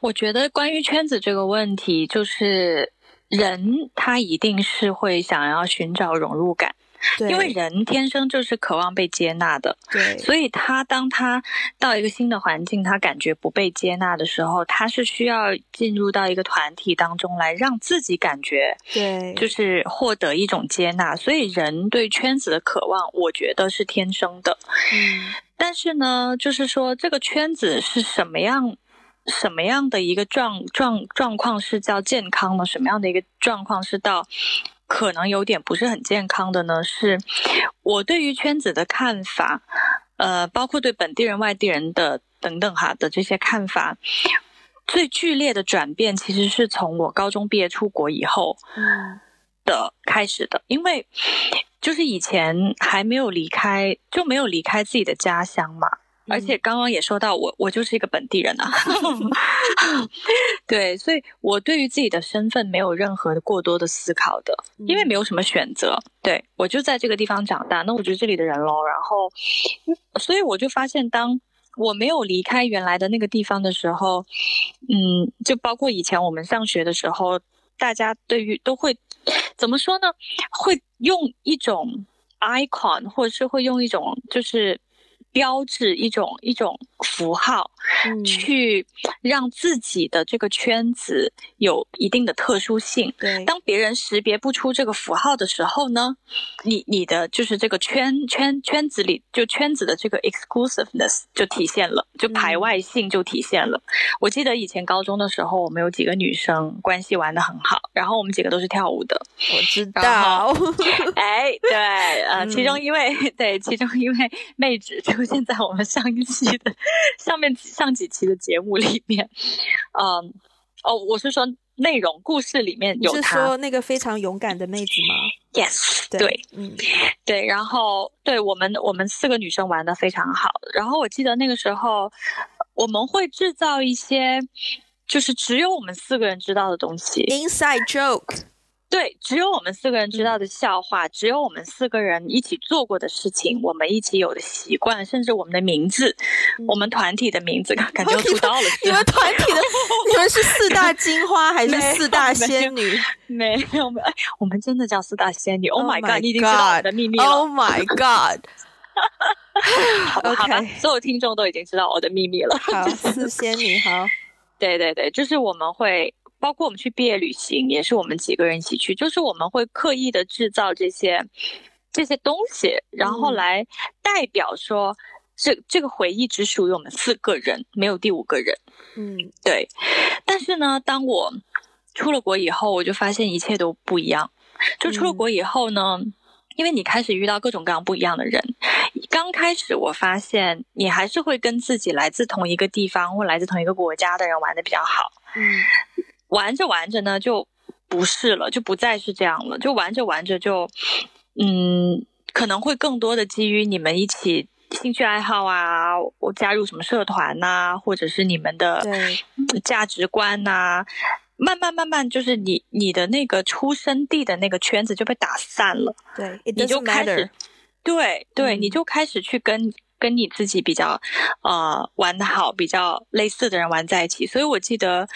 [SPEAKER 2] 我觉得关于圈子这个问题，就是人他一定是会想要寻找融入感。
[SPEAKER 1] 对 [LAUGHS]
[SPEAKER 2] 因为人天生就是渴望被接纳的，
[SPEAKER 1] 对，[LAUGHS]
[SPEAKER 2] 所以他当他到一个新的环境，他感觉不被接纳的时候，他是需要进入到一个团体当中来，让自己感觉，
[SPEAKER 1] 对，
[SPEAKER 2] 就是获得一种接纳。所以人对圈子的渴望，我觉得是天生的。
[SPEAKER 1] 嗯，
[SPEAKER 2] 但是呢，就是说这个圈子是什么样，什么样的一个状状状况是叫健康呢，什么样的一个状况是到。可能有点不是很健康的呢，是我对于圈子的看法，呃，包括对本地人、外地人的等等哈的这些看法，最剧烈的转变其实是从我高中毕业出国以后的开始的，因为就是以前还没有离开，就没有离开自己的家乡嘛。而且刚刚也说到我，我就是一个本地人啊，[LAUGHS] 对，所以我对于自己的身份没有任何的过多的思考的，因为没有什么选择，对，我就在这个地方长大，那我就是这里的人喽。然后，所以我就发现，当我没有离开原来的那个地方的时候，嗯，就包括以前我们上学的时候，大家对于都会怎么说呢？会用一种 icon，或者是会用一种就是。标志一种一种符号，嗯、去让自己的这个圈子有一定的特殊性。
[SPEAKER 1] 对，
[SPEAKER 2] 当别人识别不出这个符号的时候呢，你你的就是这个圈圈圈子里就圈子的这个 exclusiveness 就体现了，就排外性就体现了。嗯、我记得以前高中的时候，我们有几个女生关系玩得很好，然后我们几个都是跳舞的。
[SPEAKER 1] 我知道，[LAUGHS]
[SPEAKER 2] 哎，对，呃，其中一位、嗯、对，其中一位妹纸。出现在我们上一期的 [LAUGHS] 上面上几期的节目里面，嗯，哦，我是说内容故事里面有他，
[SPEAKER 1] 是说那个非常勇敢的妹子吗
[SPEAKER 2] ？Yes，对，
[SPEAKER 1] 对嗯，
[SPEAKER 2] 对，然后对我们我们四个女生玩的非常好，然后我记得那个时候我们会制造一些就是只有我们四个人知道的东西
[SPEAKER 1] ，inside joke。
[SPEAKER 2] 对，只有我们四个人知道的笑话，嗯、只有我们四个人一起做过的事情，我们一起有的习惯，甚至我们的名字，嗯、我们团体的名字，[LAUGHS] 感觉出道了。
[SPEAKER 1] 你们团体的，[LAUGHS] 你们是四大金花还是四大仙女？
[SPEAKER 2] 没有，没有，没有。哎，我们真的叫四大仙女。Oh my god！你已经知道我的秘密了。
[SPEAKER 1] Oh my god！[LAUGHS]
[SPEAKER 2] 好吧，好吧，所有听众都已经知道我的秘密了。
[SPEAKER 1] 好，四仙女，好。
[SPEAKER 2] 对对对，就是我们会。包括我们去毕业旅行，也是我们几个人一起去，就是我们会刻意的制造这些这些东西，然后来代表说，这这个回忆只属于我们四个人，没有第五个人。
[SPEAKER 1] 嗯，
[SPEAKER 2] 对。但是呢，当我出了国以后，我就发现一切都不一样。就出了国以后呢，嗯、因为你开始遇到各种各样不一样的人，刚开始我发现你还是会跟自己来自同一个地方或来自同一个国家的人玩的比较好。
[SPEAKER 1] 嗯。
[SPEAKER 2] 玩着玩着呢，就不是了，就不再是这样了。就玩着玩着就，嗯，可能会更多的基于你们一起兴趣爱好啊，我加入什么社团呐、啊，或者是你们的价值观呐、啊，慢慢慢慢，就是你你的那个出生地的那个圈子就被打散了。
[SPEAKER 1] 对，
[SPEAKER 2] 你就开始，对对，嗯、你就开始去跟跟你自己比较呃玩的好、比较类似的人玩在一起。所以我记得。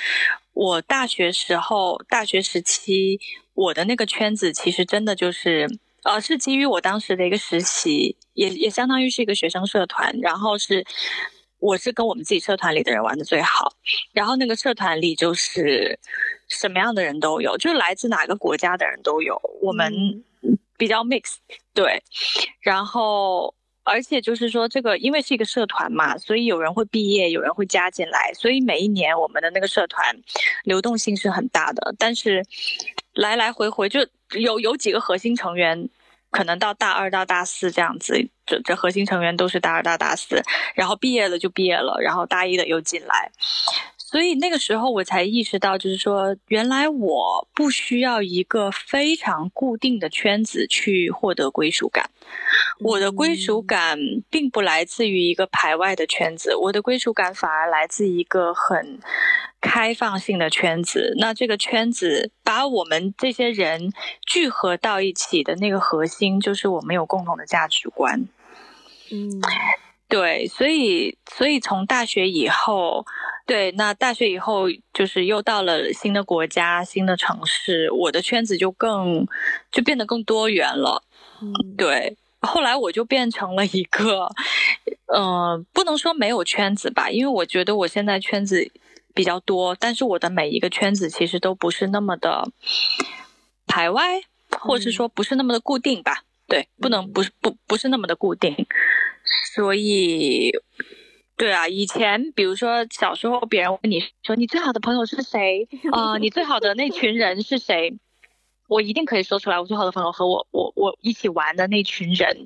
[SPEAKER 2] 我大学时候，大学时期，我的那个圈子其实真的就是，呃，是基于我当时的一个实习，也也相当于是一个学生社团，然后是，我是跟我们自己社团里的人玩的最好，然后那个社团里就是什么样的人都有，就是来自哪个国家的人都有，我们比较 mix，对，然后。而且就是说，这个因为是一个社团嘛，所以有人会毕业，有人会加进来，所以每一年我们的那个社团流动性是很大的。但是来来回回就有有几个核心成员，可能到大二到大四这样子，这这核心成员都是大二到大四，然后毕业了就毕业了，然后大一的又进来。所以那个时候我才意识到，就是说，原来我不需要一个非常固定的圈子去获得归属感。我的归属感并不来自于一个排外的圈子，我的归属感反而来自一个很开放性的圈子。那这个圈子把我们这些人聚合到一起的那个核心，就是我们有共同的价值观。
[SPEAKER 1] 嗯。
[SPEAKER 2] 对，所以所以从大学以后，对，那大学以后就是又到了新的国家、新的城市，我的圈子就更就变得更多元了。
[SPEAKER 1] 嗯，
[SPEAKER 2] 对，后来我就变成了一个，嗯、呃，不能说没有圈子吧，因为我觉得我现在圈子比较多，但是我的每一个圈子其实都不是那么的排外，或者是说不是那么的固定吧。嗯、对，不能不是不不是那么的固定。所以，对啊，以前比如说小时候，别人问你说你最好的朋友是谁？啊、你最好的那群人是谁？我一定可以说出来，我最好的朋友和我我我一起玩的那群人，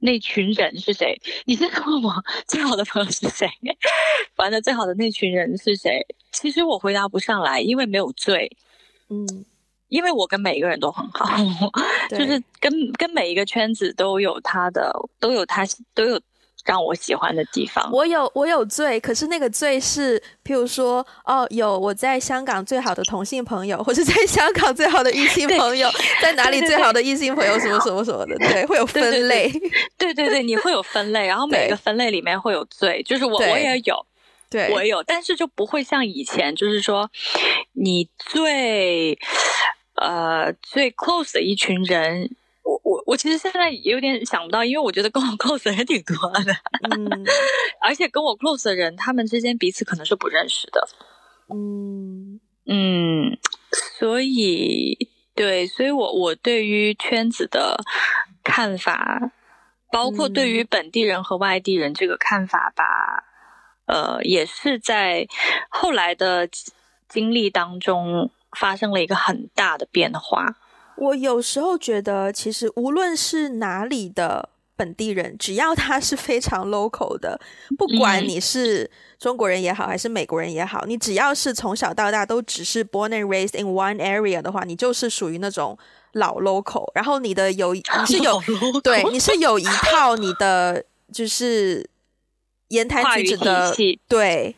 [SPEAKER 2] 那群人是谁？你现在问我最好的朋友是谁？[LAUGHS] 玩的最好的那群人是谁？其实我回答不上来，因为没有最，
[SPEAKER 1] 嗯。
[SPEAKER 2] 因为我跟每一个人都很好，[LAUGHS] 就是跟跟每一个圈子都有他的，都有他都有让我喜欢的地方。
[SPEAKER 1] 我有我有罪，可是那个罪是，譬如说，哦，有我在香港最好的同性朋友，或者在香港最好的异性朋友，在哪里最好的异性朋友，什么什么什么的，对，会有分类。
[SPEAKER 2] 对对对，你会有分类，然后每个分类里面会有罪，就是我我也有，
[SPEAKER 1] 对，
[SPEAKER 2] 我也有，但是就不会像以前，就是说你最。呃，最 close 的一群人，我我我其实现在也有点想不到，因为我觉得跟我 [LAUGHS] close 的人挺多的，
[SPEAKER 1] 嗯，[LAUGHS]
[SPEAKER 2] 而且跟我 close 的人，他们之间彼此可能是不认识的，
[SPEAKER 1] 嗯
[SPEAKER 2] 嗯，所以对，所以我我对于圈子的看法，包括对于本地人和外地人这个看法吧，嗯、呃，也是在后来的经历当中。发生了一个很大的变化。
[SPEAKER 1] 我有时候觉得，其实无论是哪里的本地人，只要他是非常 local 的，不管你是中国人也好，还是美国人也好，你只要是从小到大都只是 born and raised in one area 的话，你就是属于那种老 local。然后你的有你是有 [LAUGHS] 对，你是有一套你的就是言谈举止的对
[SPEAKER 2] 对。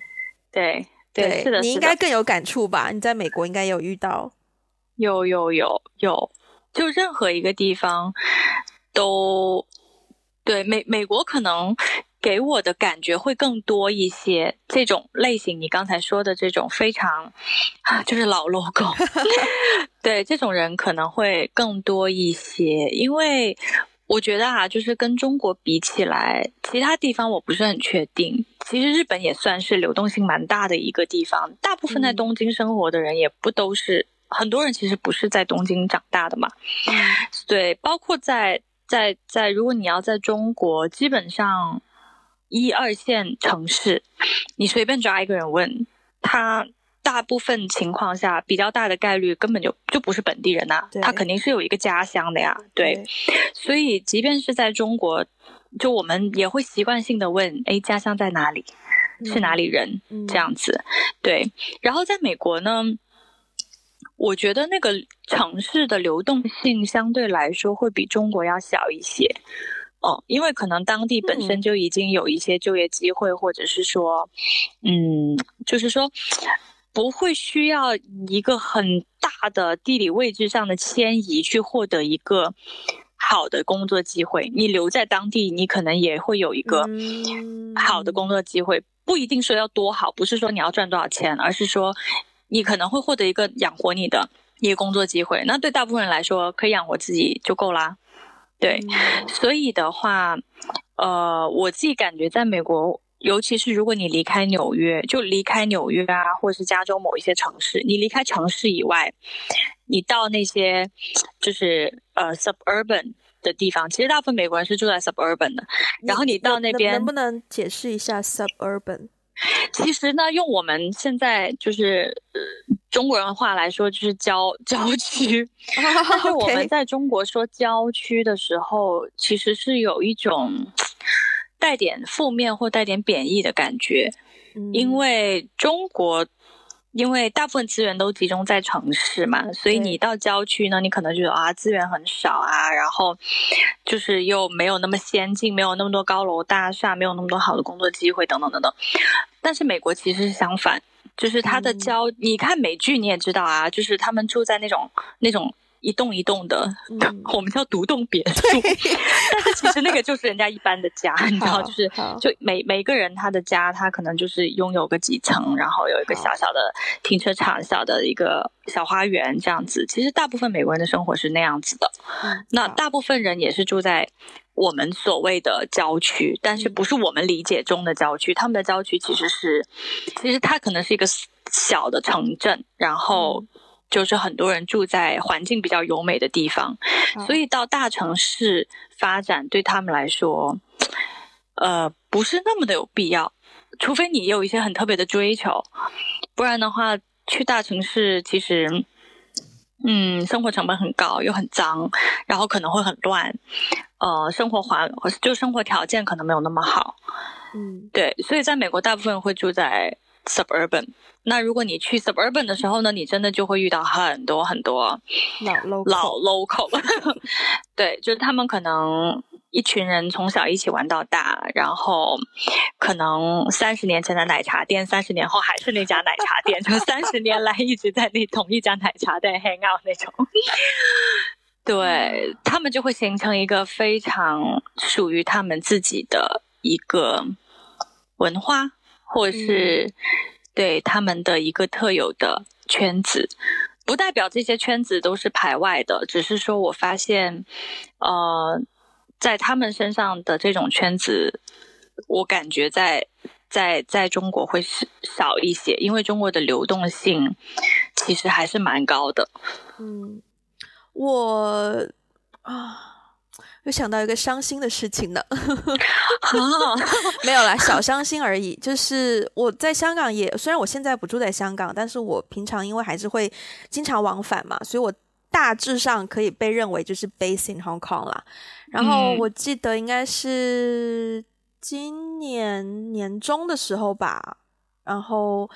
[SPEAKER 1] 对，
[SPEAKER 2] 对是的，
[SPEAKER 1] 你应该更有感触吧？你在美国应该有遇到，
[SPEAKER 2] 有有有有，就任何一个地方都对美美国可能给我的感觉会更多一些。这种类型，你刚才说的这种非常就是老 local，[LAUGHS] 对这种人可能会更多一些，因为。我觉得啊，就是跟中国比起来，其他地方我不是很确定。其实日本也算是流动性蛮大的一个地方，大部分在东京生活的人也不都是，嗯、很多人其实不是在东京长大的嘛。
[SPEAKER 1] 嗯、[LAUGHS]
[SPEAKER 2] 对，包括在在在，如果你要在中国，基本上一二线城市，你随便抓一个人问他。大部分情况下，比较大的概率根本就就不是本地人呐、啊，他肯定是有一个家乡的呀。对，对，所以即便是在中国，就我们也会习惯性的问：哎，家乡在哪里？是哪里人？
[SPEAKER 1] 嗯、
[SPEAKER 2] 这样子。对。然后在美国呢，我觉得那个城市的流动性相对来说会比中国要小一些。哦，因为可能当地本身就已经有一些就业机会，嗯、或者是说，嗯，就是说。不会需要一个很大的地理位置上的迁移去获得一个好的工作机会。你留在当地，你可能也会有一个好的工作机会，不一定说要多好，不是说你要赚多少钱，而是说你可能会获得一个养活你的一个工作机会。那对大部分人来说，可以养活自己就够啦。对，所以的话，呃，我自己感觉在美国。尤其是如果你离开纽约，就离开纽约啊，或者是加州某一些城市，你离开城市以外，你到那些就是呃 suburban 的地方，其实大部分美国人是住在 suburban 的。然后你到那边，
[SPEAKER 1] 能不能解释一下 suburban？
[SPEAKER 2] 其实呢，用我们现在就是呃中国人话来说，就是郊郊区。[LAUGHS] 但是我们在中国说郊区的时候，其实是有一种带点负面或带点贬义的感觉，嗯、因为中国。因为大部分资源都集中在城市嘛，所以你到郊区呢，你可能觉得啊资源很少啊，然后就是又没有那么先进，没有那么多高楼大厦，没有那么多好的工作机会等等等等。但是美国其实是相反，就是它的郊，嗯、你看美剧你也知道啊，就是他们住在那种那种。一栋一栋的，嗯、[LAUGHS] 我们叫独栋别 [LAUGHS] 墅，[LAUGHS] 但是其实那个就是人家一般的家，你知道，就是就每每个人他的家，他可能就是拥有个几层，然后有一个小小的停车场，小的一个小花园这样子。其实大部分美国人的生活是那样子的，嗯、那大部分人也是住在我们所谓的郊区，但是不是我们理解中的郊区，他们的郊区其实是，其实它可能是一个小的城镇，然后。就是很多人住在环境比较优美的地方，所以到大城市发展对他们来说，呃，不是那么的有必要。除非你有一些很特别的追求，不然的话，去大城市其实，嗯，生活成本很高，又很脏，然后可能会很乱，呃，生活环就生活条件可能没有那么好。嗯，对，所以在美国，大部分人会住在 suburban。那如果你去 suburban 的时候呢，你真的就会遇到很多很多老 local，老 local，对，就是他们可能一群人从小一起玩到大，然后可能三十年前的奶茶店，三十年后还是那家奶茶店，就三十年来一直在那同一家奶茶店 hang out 那种，对，他们就会形成一个非常属于他们自己的一个文化，或是。嗯对他们的一个特有的圈子，不代表这些圈子都是排外的，只是说我发现，呃，在他们身上的这种圈子，我感觉在在在中国会是少一些，因为中国的流动性其实还是蛮高的。
[SPEAKER 1] 嗯，我啊。又想到一个伤心的事情呢，[LAUGHS] 没有啦，小伤心而已。就是我在香港也，虽然我现在不住在香港，但是我平常因为还是会经常往返嘛，所以我大致上可以被认为就是 based in Hong Kong 啦。然后我记得应该是今年年中的时候吧，然后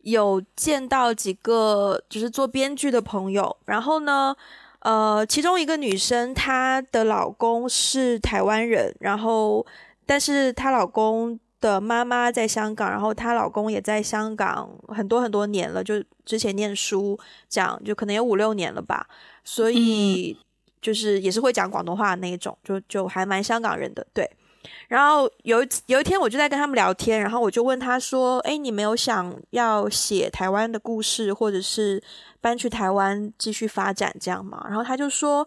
[SPEAKER 1] 有见到几个就是做编剧的朋友，然后呢。呃，其中一个女生，她的老公是台湾人，然后，但是她老公的妈妈在香港，然后她老公也在香港很多很多年了，就之前念书，讲就可能有五六年了吧，所以就是也是会讲广东话的那一种，就就还蛮香港人的，对。然后有一有一天，我就在跟他们聊天，然后我就问他说：“哎，你没有想要写台湾的故事，或者是搬去台湾继续发展这样吗？”然后他就说：“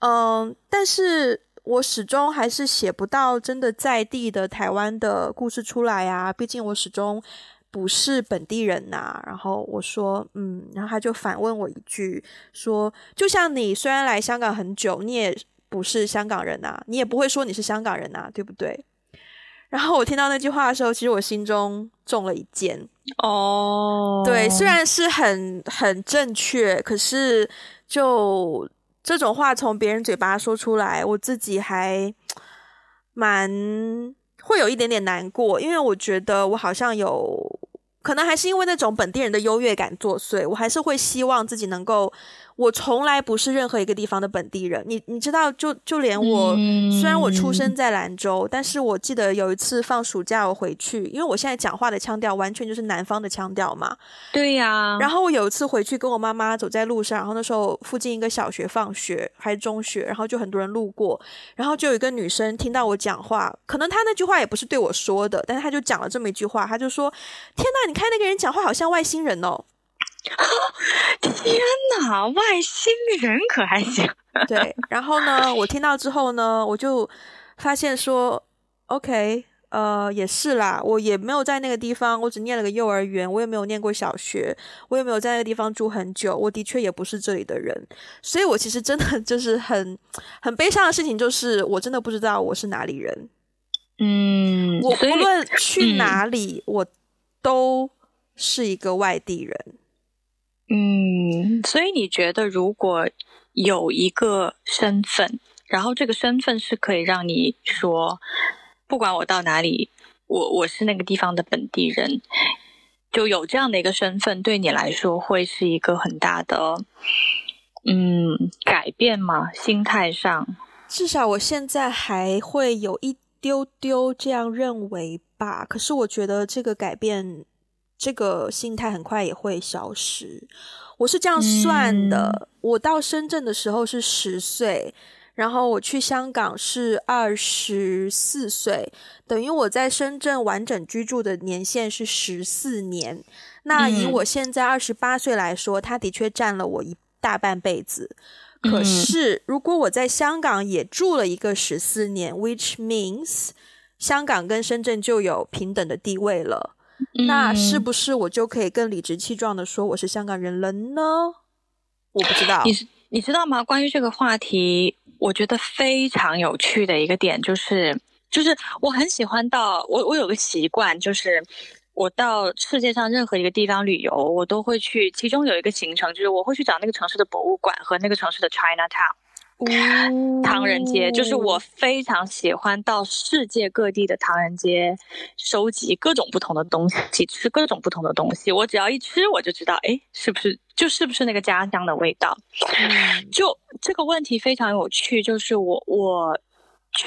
[SPEAKER 1] 嗯，但是我始终还是写不到真的在地的台湾的故事出来啊，毕竟我始终不是本地人呐。”然后我说：“嗯。”然后他就反问我一句说：“就像你虽然来香港很久，你也……”不是香港人呐，你也不会说你是香港人呐，对不对？然后我听到那句话的时候，其实我心中中了一箭。哦，对，虽然是很很正确，可是就这种话从别人嘴巴说出来，我自己还蛮会有一点点难过，因为我觉得我好像有可能还是因为那种本地人的优越感作祟，我还是会希望自己能够。我从来不是任何一个地方的本地人，你你知道，就就连我，嗯、虽然我出生在兰州，但是我记得有一次放暑假我回去，因为我现在讲话的腔调完全就是南方的腔调嘛。
[SPEAKER 2] 对呀、啊。
[SPEAKER 1] 然后我有一次回去跟我妈妈走在路上，然后那时候附近一个小学放学还是中学，然后就很多人路过，然后就有一个女生听到我讲话，可能她那句话也不是对我说的，但是她就讲了这么一句话，她就说：“天哪，你看那个人讲话好像外星人哦。” [LAUGHS]
[SPEAKER 2] 天哪，外星人可还行？[LAUGHS]
[SPEAKER 1] 对，然后呢，我听到之后呢，我就发现说，OK，呃，也是啦，我也没有在那个地方，我只念了个幼儿园，我也没有念过小学，我也没有在那个地方住很久，我的确也不是这里的人，所以我其实真的 [LAUGHS] 就是很很悲伤的事情，就是我真的不知道我是哪里人。
[SPEAKER 2] 嗯，
[SPEAKER 1] 我无论去哪里，嗯，我都是一个外地人。
[SPEAKER 2] 嗯，所以你觉得如果有一个身份，然后这个身份是可以让你说，不管我到哪里，我我是那个地方的本地人，就有这样的一个身份，对你来说会是一个很大的嗯改变吗？心态上，
[SPEAKER 1] 至少我现在还会有一。丢丢这样认为吧，可是我觉得这个改变，这个心态很快也会消失。我是这样算的，嗯、我到深圳的时候是十岁，然后我去香港是二十四岁，等于我在深圳完整居住的年限是十四年。那以我现在二十八岁来说，他的确占了我一大半辈子。可是，如果我在香港也住了一个十四年，嗯，which means 香港跟深圳就有平等的地位了，嗯，那是不是我就可以更理直气壮的说我是香港人了呢？我不知道。
[SPEAKER 2] 你你知道吗？关于这个话题，我觉得非常有趣的一个点就是，就是我很喜欢到我我有个习惯就是。我到世界上任何一个地方旅游，我都会去。其中有一个行程，就是我会去找那个城市的博物馆和那个城市的 China Town，[LAUGHS] 唐人街。就是我非常喜欢到世界各地的唐人街，收集各种不同的东西，吃各种不同的东西。我只要一吃，我就知道，哎，是不是就是不是那个家乡的味道？就这个问题非常有趣，就是我我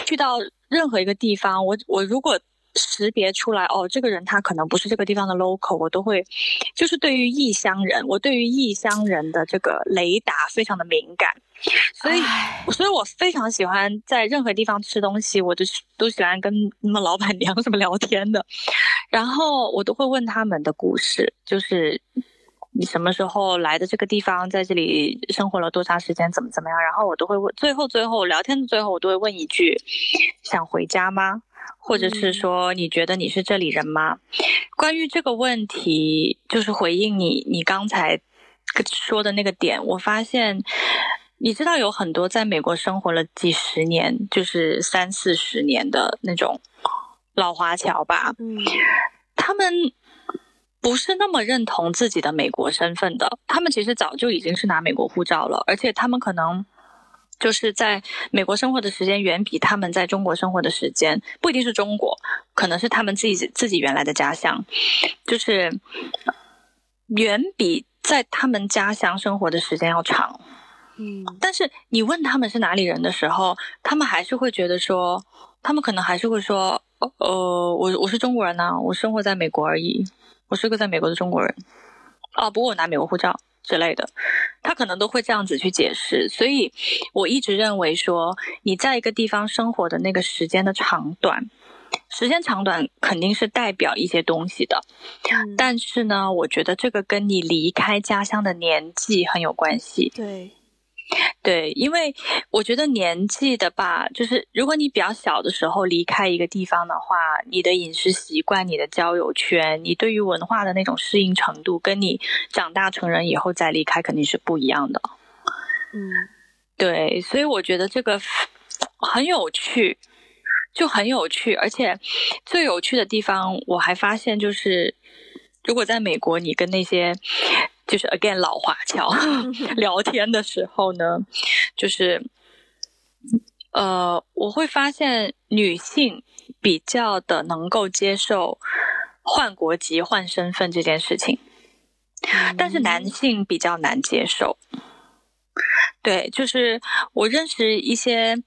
[SPEAKER 2] 去到任何一个地方，我我如果。识别出来哦，这个人他可能不是这个地方的 local，我都会，就是对于异乡人，我对于异乡人的这个雷达非常的敏感，所以，所以我非常喜欢在任何地方吃东西，我就都喜欢跟什么老板娘什么聊天的，然后我都会问他们的故事，就是你什么时候来的这个地方，在这里生活了多长时间，怎么怎么样，然后我都会问，最后最后聊天的最后，我都会问一句，想回家吗？或者是说，你觉得你是这里人吗？关于这个问题，就是回应你你刚才说的那个点，我发现，你知道有很多在美国生活了几十年，就是三四十年的那种老华侨吧，嗯，他们不是那么认同自己的美国身份的，他们其实早就已经是拿美国护照了，而且他们可能。就是在美国生活的时间远比他们在中国生活的时间，不一定是中国，可能是他们自己自己原来的家乡，就是远比在他们家乡生活的时间要长。嗯，但是你问他们是哪里人的时候，他们还是会觉得说，他们可能还是会说，呃，我我是中国人呐，我生活在美国而已，我是个在美国的中国人。哦，不过我拿美国护照。之类的，他可能都会这样子去解释，所以我一直认为说，你在一个地方生活的那个时间的长短，时间长短肯定是代表一些东西的，嗯，但是呢，我觉得这个跟你离开家乡的年纪很有关系。
[SPEAKER 1] 对。
[SPEAKER 2] 对，因为我觉得年纪的吧，就是如果你比较小的时候离开一个地方的话，你的饮食习惯、你的交友圈、你对于文化的那种适应程度，跟你长大成人以后再离开肯定是不一样的。
[SPEAKER 1] 嗯，
[SPEAKER 2] 对，所以我觉得这个很有趣，就很有趣，而且最有趣的地方，我还发现就是，如果在美国，你跟那些。就是 again 老华侨 [LAUGHS] 聊天的时候呢，就是呃，我会发现女性比较的能够接受换国籍、换身份这件事情，但是男性比较难接受。对，就是我认识一些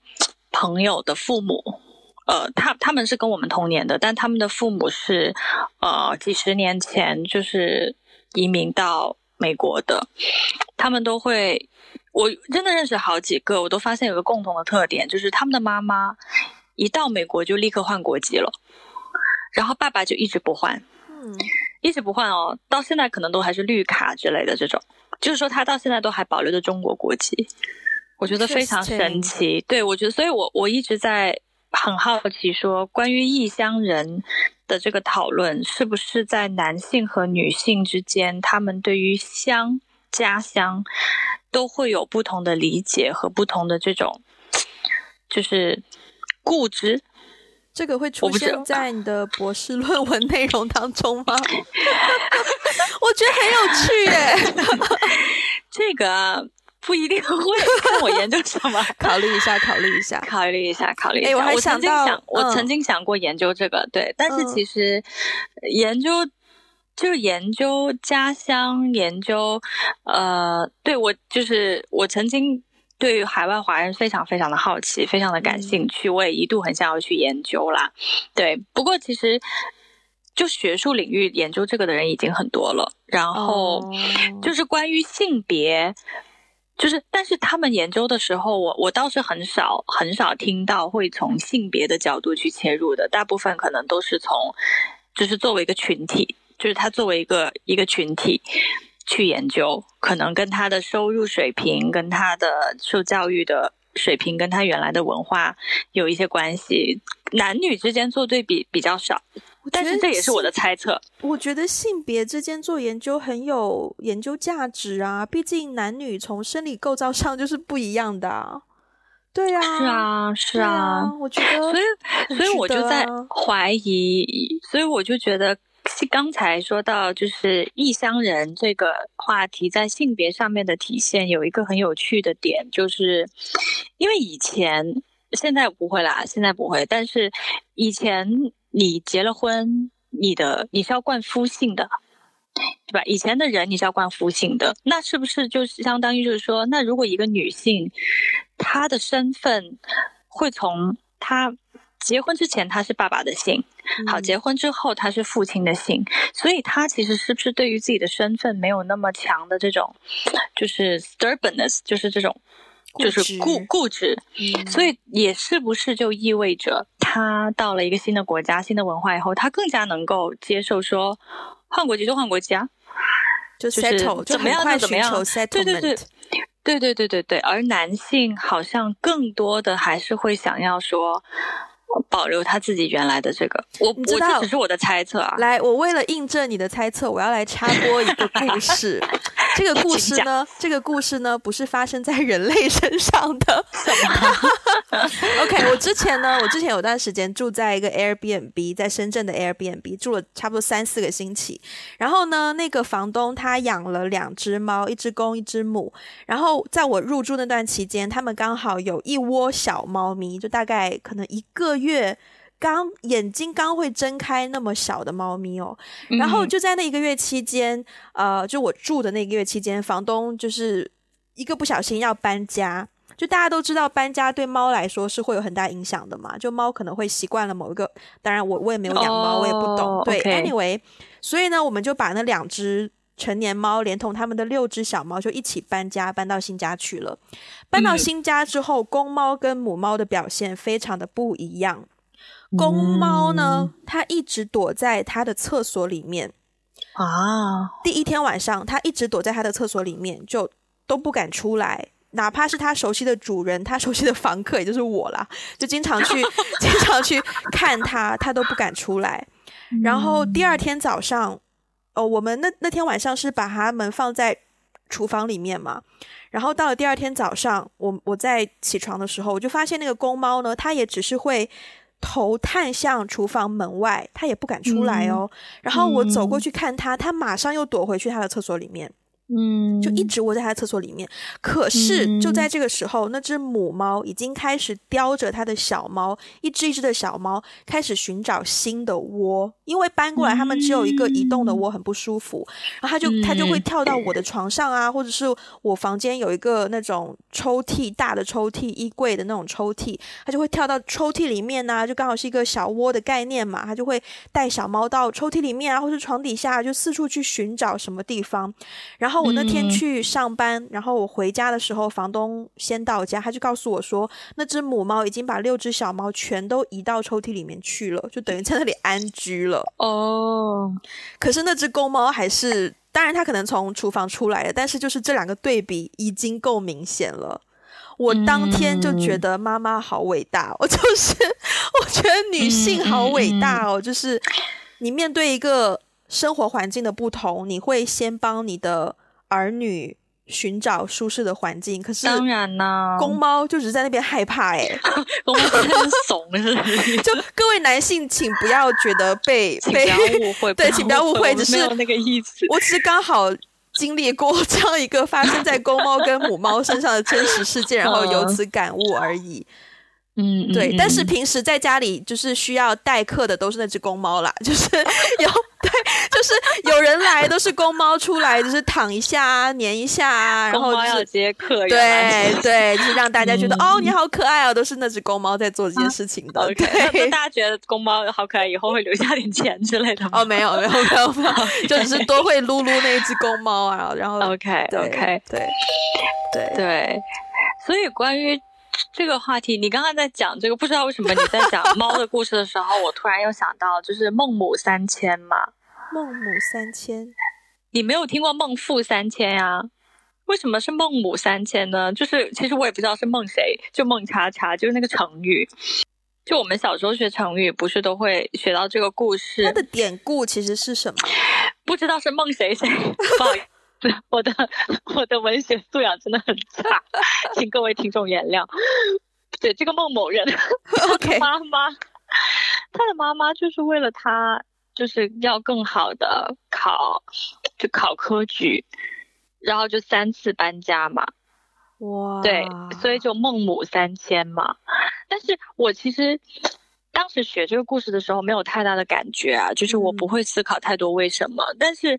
[SPEAKER 2] 朋友的父母，呃，他他们是跟我们同年的，但他们的父母是呃几十年前就是移民到。美国的，他们都会，我真的认识好几个，我都发现有个共同的特点，就是他们的妈妈一到美国就立刻换国籍了，然后爸爸就一直不换，嗯，一直不换哦，到现在可能都还是绿卡之类的这种，就是说他到现在都还保留着中国国籍，我觉得非常神奇。对，我觉得，所以我我一直在很好奇说，关于异乡人的这个讨论，是不是在男性和女性之间，他们对于乡家乡都会有不同的理解和不同的这种，就是固执。
[SPEAKER 1] 这个会出现在你的博士论文 [LAUGHS] 内容当中吗？[LAUGHS] 我觉得很有趣耶。[LAUGHS]
[SPEAKER 2] 这个不一定会看我研究什么，[LAUGHS]
[SPEAKER 1] 考虑一下，考虑一下，
[SPEAKER 2] 考虑一下，考虑一下。
[SPEAKER 1] 哎，我还想到，
[SPEAKER 2] 想我曾经想过研究这个，嗯、对，但是其实研究就是研究家乡，研究呃，对我就是我曾经。对于海外华人非常非常的好奇，非常的感兴趣，我也一度很想要去研究啦。对，不过其实就学术领域研究这个的人已经很多了。然后就是关于性别，就是但是他们研究的时候，我我倒是很少很少听到会从性别的角度去切入的，大部分可能都是从就是作为一个群体，就是他作为一个一个群体。去研究，可能跟他的收入水平、跟他的受教育的水平、跟他原来的文化有一些关系。男女之间做对比比较少，但是这也是我的猜测。
[SPEAKER 1] 我觉得性别之间做研究很有研究价值啊，毕竟男女从生理构造上就是不一样的啊。对啊，
[SPEAKER 2] 是啊，是啊，
[SPEAKER 1] 啊我觉得，
[SPEAKER 2] 所以，所以我就在怀疑，所以我就觉得。是刚才说到，就是异乡人这个话题在性别上面的体现，有一个很有趣的点，就是因为以前现在不会啦，现在不会，但是以前你结了婚，你的你是要冠夫姓的，对吧？以前的人你是要冠夫姓的，那是不是就是相当于就是说，那如果一个女性她的身份会从她结婚之前她是爸爸的姓？好，结婚之后她是父亲的姓，所以她其实是不是对于自己的身份没有那么强的这种，就是 stubbornness，就是这种，就是固固执，所以也是不是就意味着他到了一个新的国家、新的文化以后，他更加能够接受说换国籍就换国籍啊，
[SPEAKER 1] 就 settle
[SPEAKER 2] 怎么样就怎么样，对对对，对对对对对，而男性好像更多的还是会想要说。保留他自己原来的这个，[LAUGHS] 我知道只是我的猜测啊。
[SPEAKER 1] 来，我为了印证你的猜测，我要来插播一个故事。[LAUGHS] 这个故事呢，这个故事呢，不是发生在人类身上的。[LAUGHS] OK，我之前呢，我之前有段时间住在一个 Airbnb，在深圳的 Airbnb 住了差不多三四个星期。然后呢，那个房东他养了两只猫，一只公，一只母。然后在我入住那段期间，他们刚好有一窝小猫咪，就大概可能一个月。刚眼睛刚会睁开那么小的猫咪哦，然后就在那一个月期间，呃，就我住的那个月期间，房东就是一个不小心要搬家，就大家都知道搬家对猫来说是会有很大影响的嘛，就猫可能会习惯了某一个，当然我我也没有养猫，我也不懂，对，anyway，所以呢，我们就把那两只成年猫连同他们的六只小猫就一起搬家，搬到新家去了。搬到新家之后，公猫跟母猫的表现非常的不一样。公猫呢，它一直躲在它的厕所里面啊。第一天晚上，它一直躲在它的厕所里面，就都不敢出来。哪怕是它熟悉的主人，它熟悉的房客，也就是我啦，就经常去，[LAUGHS] 经常去看它，它都不敢出来。然后第二天早上，哦，我们那那天晚上是把它们放在厨房里面嘛。然后到了第二天早上，我我在起床的时候，我就发现那个公猫呢，它也只是会。头探向厨房门外，它也不敢出来哦。嗯、然后我走过去看它，它马上又躲回去它的厕所里面。嗯，就一直窝在他的厕所里面。可是就在这个时候，嗯、那只母猫已经开始叼着它的小猫，一只一只的小猫开始寻找新的窝。因为搬过来，它们只有一个移动的窝，很不舒服。然后它就它就会跳到我的床上啊，或者是我房间有一个那种抽屉，大的抽屉，衣柜的那种抽屉，它就会跳到抽屉里面啊，就刚好是一个小窝的概念嘛。它就会带小猫到抽屉里面啊，或是床底下，就四处去寻找什么地方，然后。然后我那天去上班，嗯、然后我回家的时候，房东先到家，他就告诉我说，那只母猫已经把六只小猫全都移到抽屉里面去了，就等于在那里安居了。[LAUGHS] 哦，可是那只公猫还是，当然它可能从厨房出来了，但是就是这两个对比已经够明显了。我当天就觉得妈妈好伟大，哦、我就是 [LAUGHS] 我觉得女性好伟大哦，嗯嗯嗯、就是你面对一个生活环境的不同，你会先帮你的儿女。寻找舒适的环境，可是
[SPEAKER 2] 当然呢，
[SPEAKER 1] 公猫就只是在那边害怕哎、欸，[LAUGHS]
[SPEAKER 2] 公猫真怂是不是？[LAUGHS]
[SPEAKER 1] 就各位男性，请不要觉得被
[SPEAKER 2] 请不要误会，[LAUGHS]
[SPEAKER 1] 对，请不要误会，只是
[SPEAKER 2] 那个意思。
[SPEAKER 1] 我只是刚好经历过这样一个发生在公猫跟母猫身上的真实事件，然后由此感悟而已。
[SPEAKER 2] 嗯，
[SPEAKER 1] 对，
[SPEAKER 2] 嗯、
[SPEAKER 1] 但是平时在家里就是需要待客的都是那只公猫啦，就是 [LAUGHS] 有对，就是有人来都是公猫出来，就是躺一下啊，黏一下啊，然后就是
[SPEAKER 2] 要接客，
[SPEAKER 1] 对对，就是让大家觉得、
[SPEAKER 2] 嗯、
[SPEAKER 1] 哦你好可爱哦，都是那只公猫在做这件事情的。[LAUGHS]
[SPEAKER 2] 啊、对大家觉得公猫好可爱，以后会留下点钱之类的吗？
[SPEAKER 1] 哦，没有没有没有没有. [LAUGHS] 就只是多会撸撸那一只公猫啊，然后
[SPEAKER 2] OK OK
[SPEAKER 1] 对对
[SPEAKER 2] 对，所以关于。这个话题，你刚刚在讲这个，不知道为什么你在讲 [LAUGHS] 猫的故事的时候，我突然又想到，就是孟母三迁嘛。
[SPEAKER 1] 孟母三迁，
[SPEAKER 2] 你没有听过孟父三迁呀？为什么是孟母三迁呢？就是其实我也不知道是孟谁，就孟叉叉，就是那个成语。就我们小时候学成语，不是都会学到这个故事？
[SPEAKER 1] 它的典故其实是什么？
[SPEAKER 2] 不知道是孟谁谁，[LAUGHS] 不好意思。[LAUGHS] 我的 [LAUGHS] 我的文学素养真的很差，[LAUGHS] 请各位听众原谅。对，这个孟某人，OK，妈妈，他的妈妈就是为了他，就是要更好的考，就考科举，然后就三次搬家嘛。
[SPEAKER 1] 哇，
[SPEAKER 2] 对，所以就孟母三迁嘛。但是我其实当时学这个故事的时候，没有太大的感觉啊，就是我不会思考太多为什么，嗯、但是。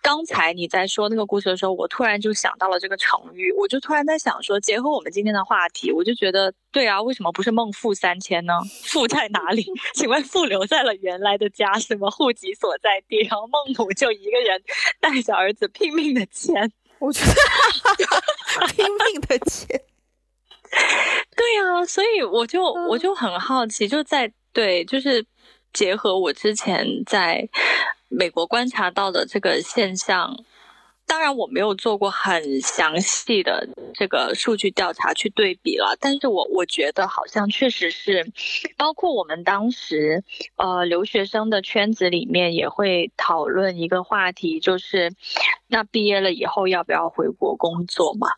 [SPEAKER 2] 刚才你在说那个故事的时候，我突然就想到了这个成语，我就突然在想说，结合我们今天的话题，我就觉得，对啊，为什么不是孟父三迁呢？父在哪里？[LAUGHS] 请问父留在了原来的家，什么户籍所在地，然后孟母就一个人带着儿子拼命的迁，[LAUGHS]
[SPEAKER 1] 我觉得 [LAUGHS] 拼命的迁，
[SPEAKER 2] 对啊，所以我就我就很好奇，就在对，就是结合我之前在。美国观察到的这个现象，当然我没有做过很详细的这个数据调查去对比了，但是我我觉得好像确实是，包括我们当时呃留学生的圈子里面也会讨论一个话题，就是那毕业了以后要不要回国工作嘛？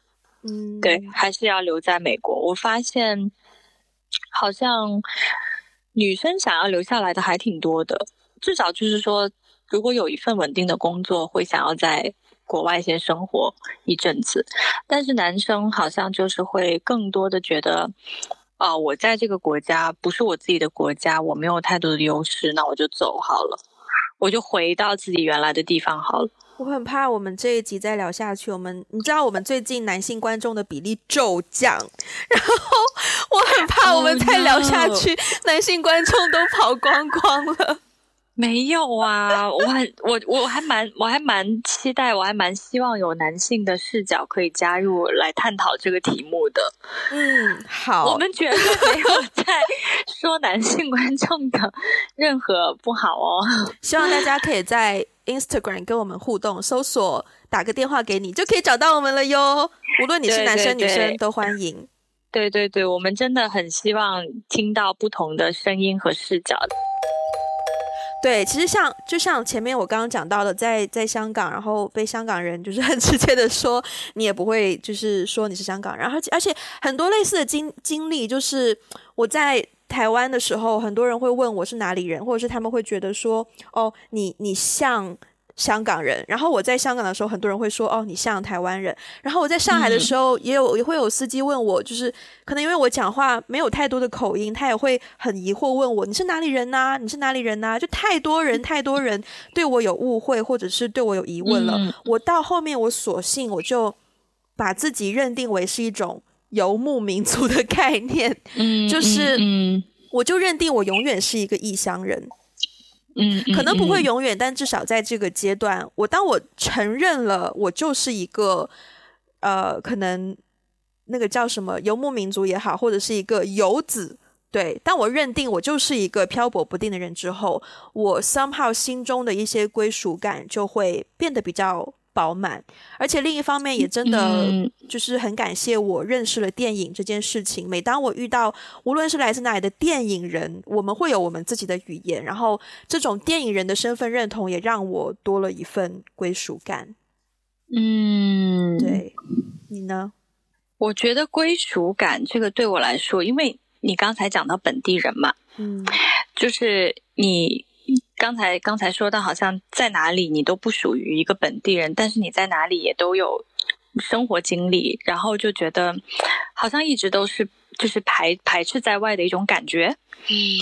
[SPEAKER 1] 嗯，
[SPEAKER 2] 对，还是要留在美国？我发现好像女生想要留下来的还挺多的，至少就是说。如果有一份稳定的工作，会想要在国外先生活一阵子，但是男生好像就是会更多的觉得，啊、呃，我在这个国家不是我自己的国家，我没有太多的优势，那我就走好了，我就回到自己原来的地方好了。
[SPEAKER 1] 我很怕我们这一集再聊下去，我们你知道我们最近男性观众的比例骤降，然后我很怕我们再聊下去，oh. 男性观众都跑光光了。
[SPEAKER 2] 没有啊，[LAUGHS] 我很我我还蛮我还蛮期待，我还蛮希望有男性的视角可以加入来探讨这个题目的。
[SPEAKER 1] 嗯，好，
[SPEAKER 2] 我们绝对没有 [LAUGHS] 在说男性观众的任何不好哦。
[SPEAKER 1] 希望大家可以在 Instagram 跟我们互动，搜索打个电话给你就可以找到我们了哟。无论你是男生女生都欢迎。
[SPEAKER 2] 对对对，我们真的很希望听到不同的声音和视角。
[SPEAKER 1] 对，其实像就像前面我刚刚讲到的，在在香港，然后被香港人 [LAUGHS] 就是很直接的说，你也不会就是说你是香港人，而且而且很多类似的经经历，就是我在台湾的时候，很多人会问我是哪里人，或者是他们会觉得说，哦，你你像。香港人，然后我在香港的时候，很多人会说：“哦，你像台湾人。”然后我在上海的时候，也有也会有司机问我，就是可能因为我讲话没有太多的口音，他也会很疑惑问我：“你是哪里人呐？你是哪里人呐？”就太多人太多人对我有误会，或者是对我有疑问了。嗯、我到后面，我索性我就把自己认定为是一种游牧民族的概念，
[SPEAKER 2] 嗯，
[SPEAKER 1] 就是
[SPEAKER 2] 嗯，
[SPEAKER 1] 我就认定我永远是一个异乡人。
[SPEAKER 2] 嗯，
[SPEAKER 1] 可能不会永远，但至少在这个阶段，我当我承认了我就是一个，呃，可能那个叫什么游牧民族也好，或者是一个游子，对，当我认定我就是一个漂泊不定的人之后，我 somehow 心中的一些归属感就会变得比较饱满，而且另一方面也真的就是很感谢我认识了电影这件事情。每当我遇到无论是来自哪里的电影人，我们会有我们自己的语言，然后这种电影人的身份认同也让我多了一份归属感。
[SPEAKER 2] 嗯，
[SPEAKER 1] 对，你呢？
[SPEAKER 2] 我觉得归属感这个对我来说，因为你刚才讲到本地人嘛，
[SPEAKER 1] 嗯，
[SPEAKER 2] 就是你。刚才刚才说到，好像在哪里你都不属于一个本地人，但是你在哪里也都有生活经历，然后就觉得好像一直都是就是排排斥在外的一种感觉。
[SPEAKER 1] 嗯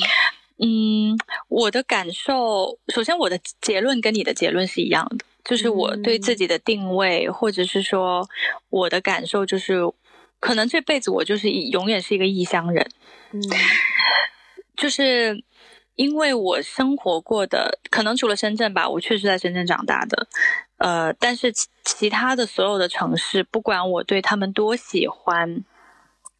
[SPEAKER 2] 嗯，我的感受，首先我的结论跟你的结论是一样的，就是我对自己的定位，嗯、或者是说我的感受，就是可能这辈子我就是永远是一个异乡人。
[SPEAKER 1] 嗯，
[SPEAKER 2] 就是。因为我生活过的，可能除了深圳吧，我确实在深圳长大的，呃，但是其其他的所有的城市，不管我对他们多喜欢，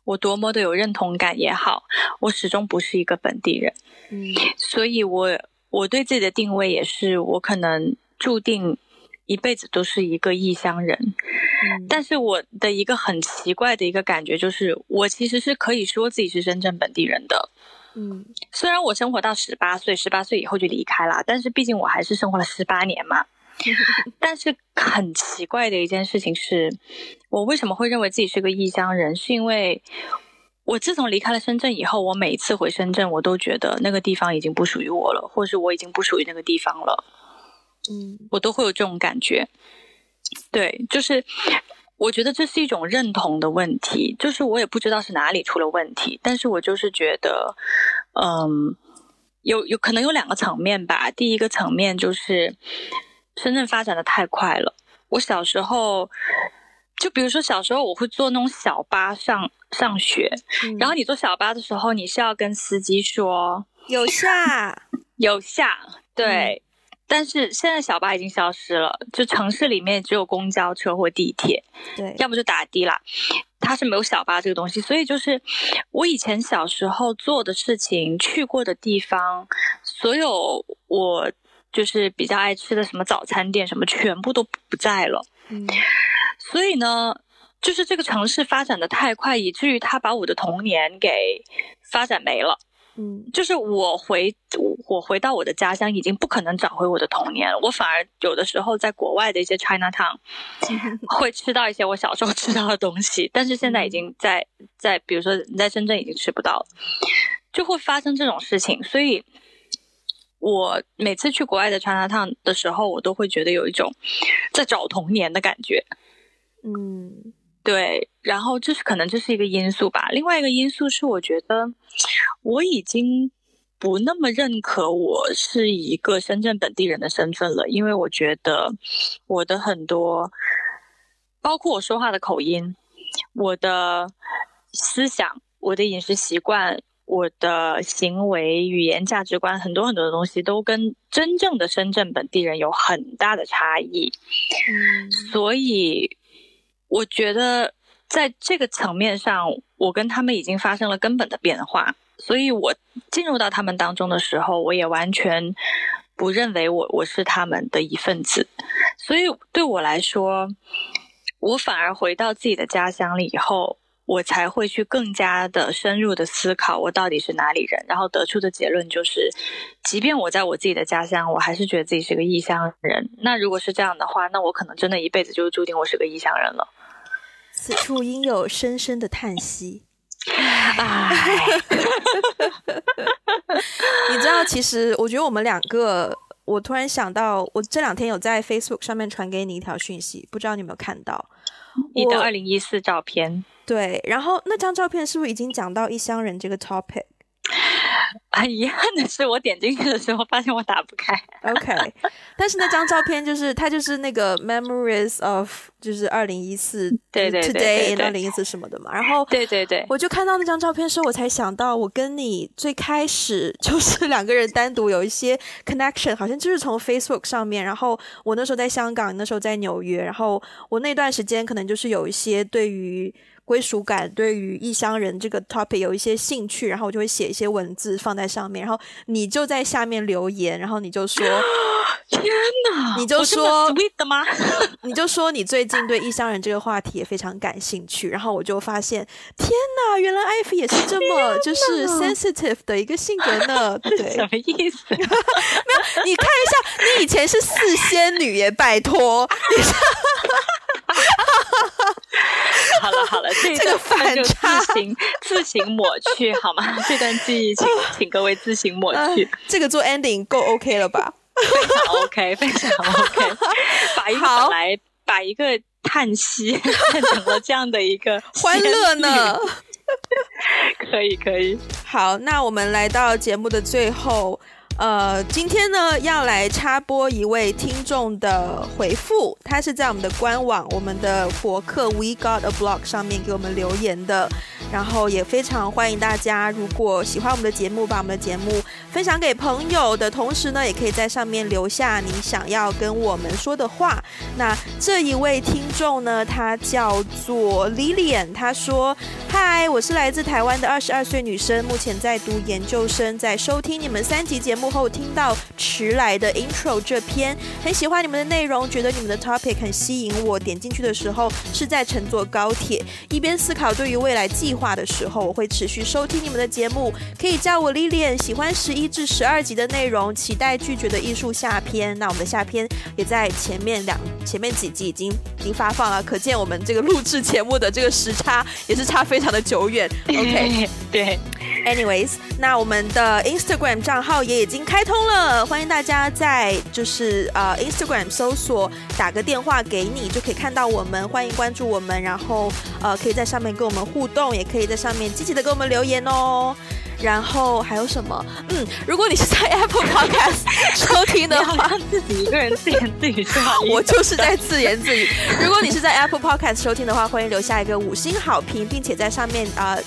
[SPEAKER 2] 我多么的有认同感也好，我始终不是一个本地人，
[SPEAKER 1] 嗯，
[SPEAKER 2] 所以我我对自己的定位也是，我可能注定一辈子都是一个异乡人，
[SPEAKER 1] 嗯，
[SPEAKER 2] 但是我的一个很奇怪的一个感觉就是，我其实是可以说自己是深圳本地人的。
[SPEAKER 1] 嗯，
[SPEAKER 2] 虽然我生活到十八岁，十八岁以后就离开了，但是毕竟我还是生活了十八年嘛。[LAUGHS] 但是很奇怪的一件事情是，我为什么会认为自己是个异乡人？是因为我自从离开了深圳以后，我每一次回深圳，我都觉得那个地方已经不属于我了，或是我已经不属于那个地方了。
[SPEAKER 1] 嗯，
[SPEAKER 2] 我都会有这种感觉。对，就是。我觉得这是一种认同的问题，就是我也不知道是哪里出了问题，但是我就是觉得，嗯，有有可能有两个层面吧。第一个层面就是深圳发展的太快了。我小时候，就比如说小时候我会坐那种小巴上上学，
[SPEAKER 1] 嗯，
[SPEAKER 2] 然后你坐小巴的时候，你是要跟司机说
[SPEAKER 1] 有下
[SPEAKER 2] 有下，对。嗯但是现在小巴已经消失了，就城市里面只有公交车或地铁，
[SPEAKER 1] 对，
[SPEAKER 2] 要不就打的啦，它是没有小巴这个东西。所以就是我以前小时候做的事情、去过的地方，所有我就是比较爱吃的什么早餐店什么，全部都不在了。
[SPEAKER 1] 嗯，
[SPEAKER 2] 所以呢，就是这个城市发展的太快，以至于它把我的童年给发展没了。
[SPEAKER 1] 嗯，
[SPEAKER 2] 就是我回我回到我的家乡，已经不可能找回我的童年了。我反而有的时候在国外的一些 Chinatown [LAUGHS] 会吃到一些我小时候吃到的东西，但是现在已经在在，比如说你在深圳已经吃不到了，就会发生这种事情。所以，我每次去国外的 Chinatown 的时候，我都会觉得有一种在找童年的感觉。
[SPEAKER 1] 嗯。
[SPEAKER 2] 对，然后这是可能这是一个因素吧。另外一个因素是，我觉得我已经不那么认可我是一个深圳本地人的身份了，因为我觉得我的很多，包括我说话的口音、我的思想、我的饮食习惯、我的行为、语言、价值观，很多很多的东西都跟真正的深圳本地人有很大的差异。
[SPEAKER 1] 嗯，
[SPEAKER 2] 所以。我觉得在这个层面上，我跟他们已经发生了根本的变化，所以我进入到他们当中的时候，我也完全不认为我我是他们的一份子。所以对我来说，我反而回到自己的家乡了以后，我才会去更加的深入的思考我到底是哪里人，然后得出的结论就是，即便我在我自己的家乡，我还是觉得自己是个异乡人。那如果是这样的话，那我可能真的一辈子就注定我是个异乡人了。
[SPEAKER 1] 此处应有深深的叹息。[LAUGHS] 你知道，其实我觉得我们两个，我突然想到，我这两天有在 Facebook 上面传给你一条讯息，不知道你有没有看到
[SPEAKER 2] 你的二零一四照片？
[SPEAKER 1] 对，然后那张照片是不是已经讲到异乡人这个 topic？[LAUGHS]
[SPEAKER 2] 很遗憾的是，我点进去的时候发现我打不开。
[SPEAKER 1] OK，[LAUGHS] 但是那张照片就是它就是那个 Memories of 就是二零一四，
[SPEAKER 2] 对对对
[SPEAKER 1] ，Today in 二零一四什么的嘛。然后
[SPEAKER 2] 对对对，
[SPEAKER 1] 我就看到那张照片的时候，我才想到我跟你最开始就是两个人单独有一些 connection，好像就是从 Facebook 上面。然后我那时候在香港，你那时候在纽约，然后我那段时间可能就是有一些对于。归属感，对于异乡人这个 topic 有一些兴趣，然后我就会写一些文字放在上面，然后你就在下面留言，然后你就说：[GASPS] “
[SPEAKER 2] 天哪！”
[SPEAKER 1] 你就说
[SPEAKER 2] ：“sweet 的吗？” [LAUGHS]
[SPEAKER 1] 你就说你最近对异乡人这个话题也非常感兴趣，然后我就发现，天哪，原来艾菲也是这么就是 sensitive 的一个性格呢。[LAUGHS] 对，
[SPEAKER 2] 什么意思？[LAUGHS] 没
[SPEAKER 1] 有，你看一下，你以前是四仙女耶，拜托。你
[SPEAKER 2] 好了好了，这个反差自行自行抹去好吗？这段记忆，[LAUGHS] 请请各位自行抹去。
[SPEAKER 1] 呃、这个做 ending 够 OK 了吧？
[SPEAKER 2] 非常 OK，非常 OK。[LAUGHS] 把一个本来把一个叹息 [LAUGHS] 变成了这样的一个
[SPEAKER 1] 欢乐呢？
[SPEAKER 2] 可以可以。
[SPEAKER 1] 好，那我们来到节目的最后。呃，今天呢要来插播一位听众的回复，他是在我们的官网、我们的博客 We Got a Blog 上面给我们留言的，然后也非常欢迎大家，如果喜欢我们的节目，把我们的节目分享给朋友的同时呢，也可以在上面留下你想要跟我们说的话。那这一位听众呢，他叫做 Lilian，他说：“嗨，我是来自台湾的二十二岁女生，目前在读研究生，在收听你们三集节目。”后听到迟来的 intro 这篇，很喜欢你们的内容，觉得你们的 topic 很吸引我。点进去的时候是在乘坐高铁，一边思考对于未来计划的时候，我会持续收听你们的节目。可以叫我 Lilian，喜欢十一至十二集的内容，期待拒绝的艺术下篇。那我们的下篇也在前面两前面几集已经已经发放了，可见我们这个录制节目的这个时差也是差非常的久远。OK，[LAUGHS]
[SPEAKER 2] 对。
[SPEAKER 1] Anyways，那我们的 Instagram 账号也已经开通了，欢迎大家在就是呃 Instagram 搜索打个电话给你，就可以看到我们，欢迎关注我们，然后呃可以在上面跟我们互动，也可以在上面积极的给我们留言哦。然后还有什么？嗯，如果你是在 [LAUGHS] Apple Podcast 收听的话，
[SPEAKER 2] 自己一个人自言自语是吧？[LAUGHS]
[SPEAKER 1] 我就是在自言自语。如果你是在 Apple Podcast 收听的话，欢迎留下一个五星好评，并且在上面啊。呃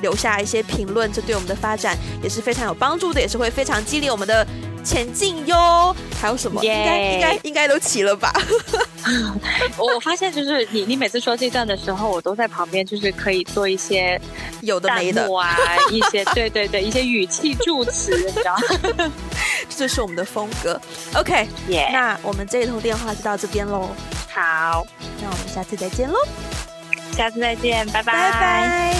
[SPEAKER 1] 留下一些评论，这对我们的发展也是非常有帮助的，也是会非常激励我们的前进哟。还有什么.应该应该应该都齐了吧？[LAUGHS]
[SPEAKER 2] 我发现就是你你每次说这段的时候，我都在旁边，就是可以做一些
[SPEAKER 1] 有的没的
[SPEAKER 2] 啊，一些对对对，一些语气助词，你知道吗？[LAUGHS]
[SPEAKER 1] 这是我们的风格。OK，耶那我们这一通电话就到这边喽。
[SPEAKER 2] 好，
[SPEAKER 1] 那我们下次再见喽。
[SPEAKER 2] 下次再见
[SPEAKER 1] 拜拜。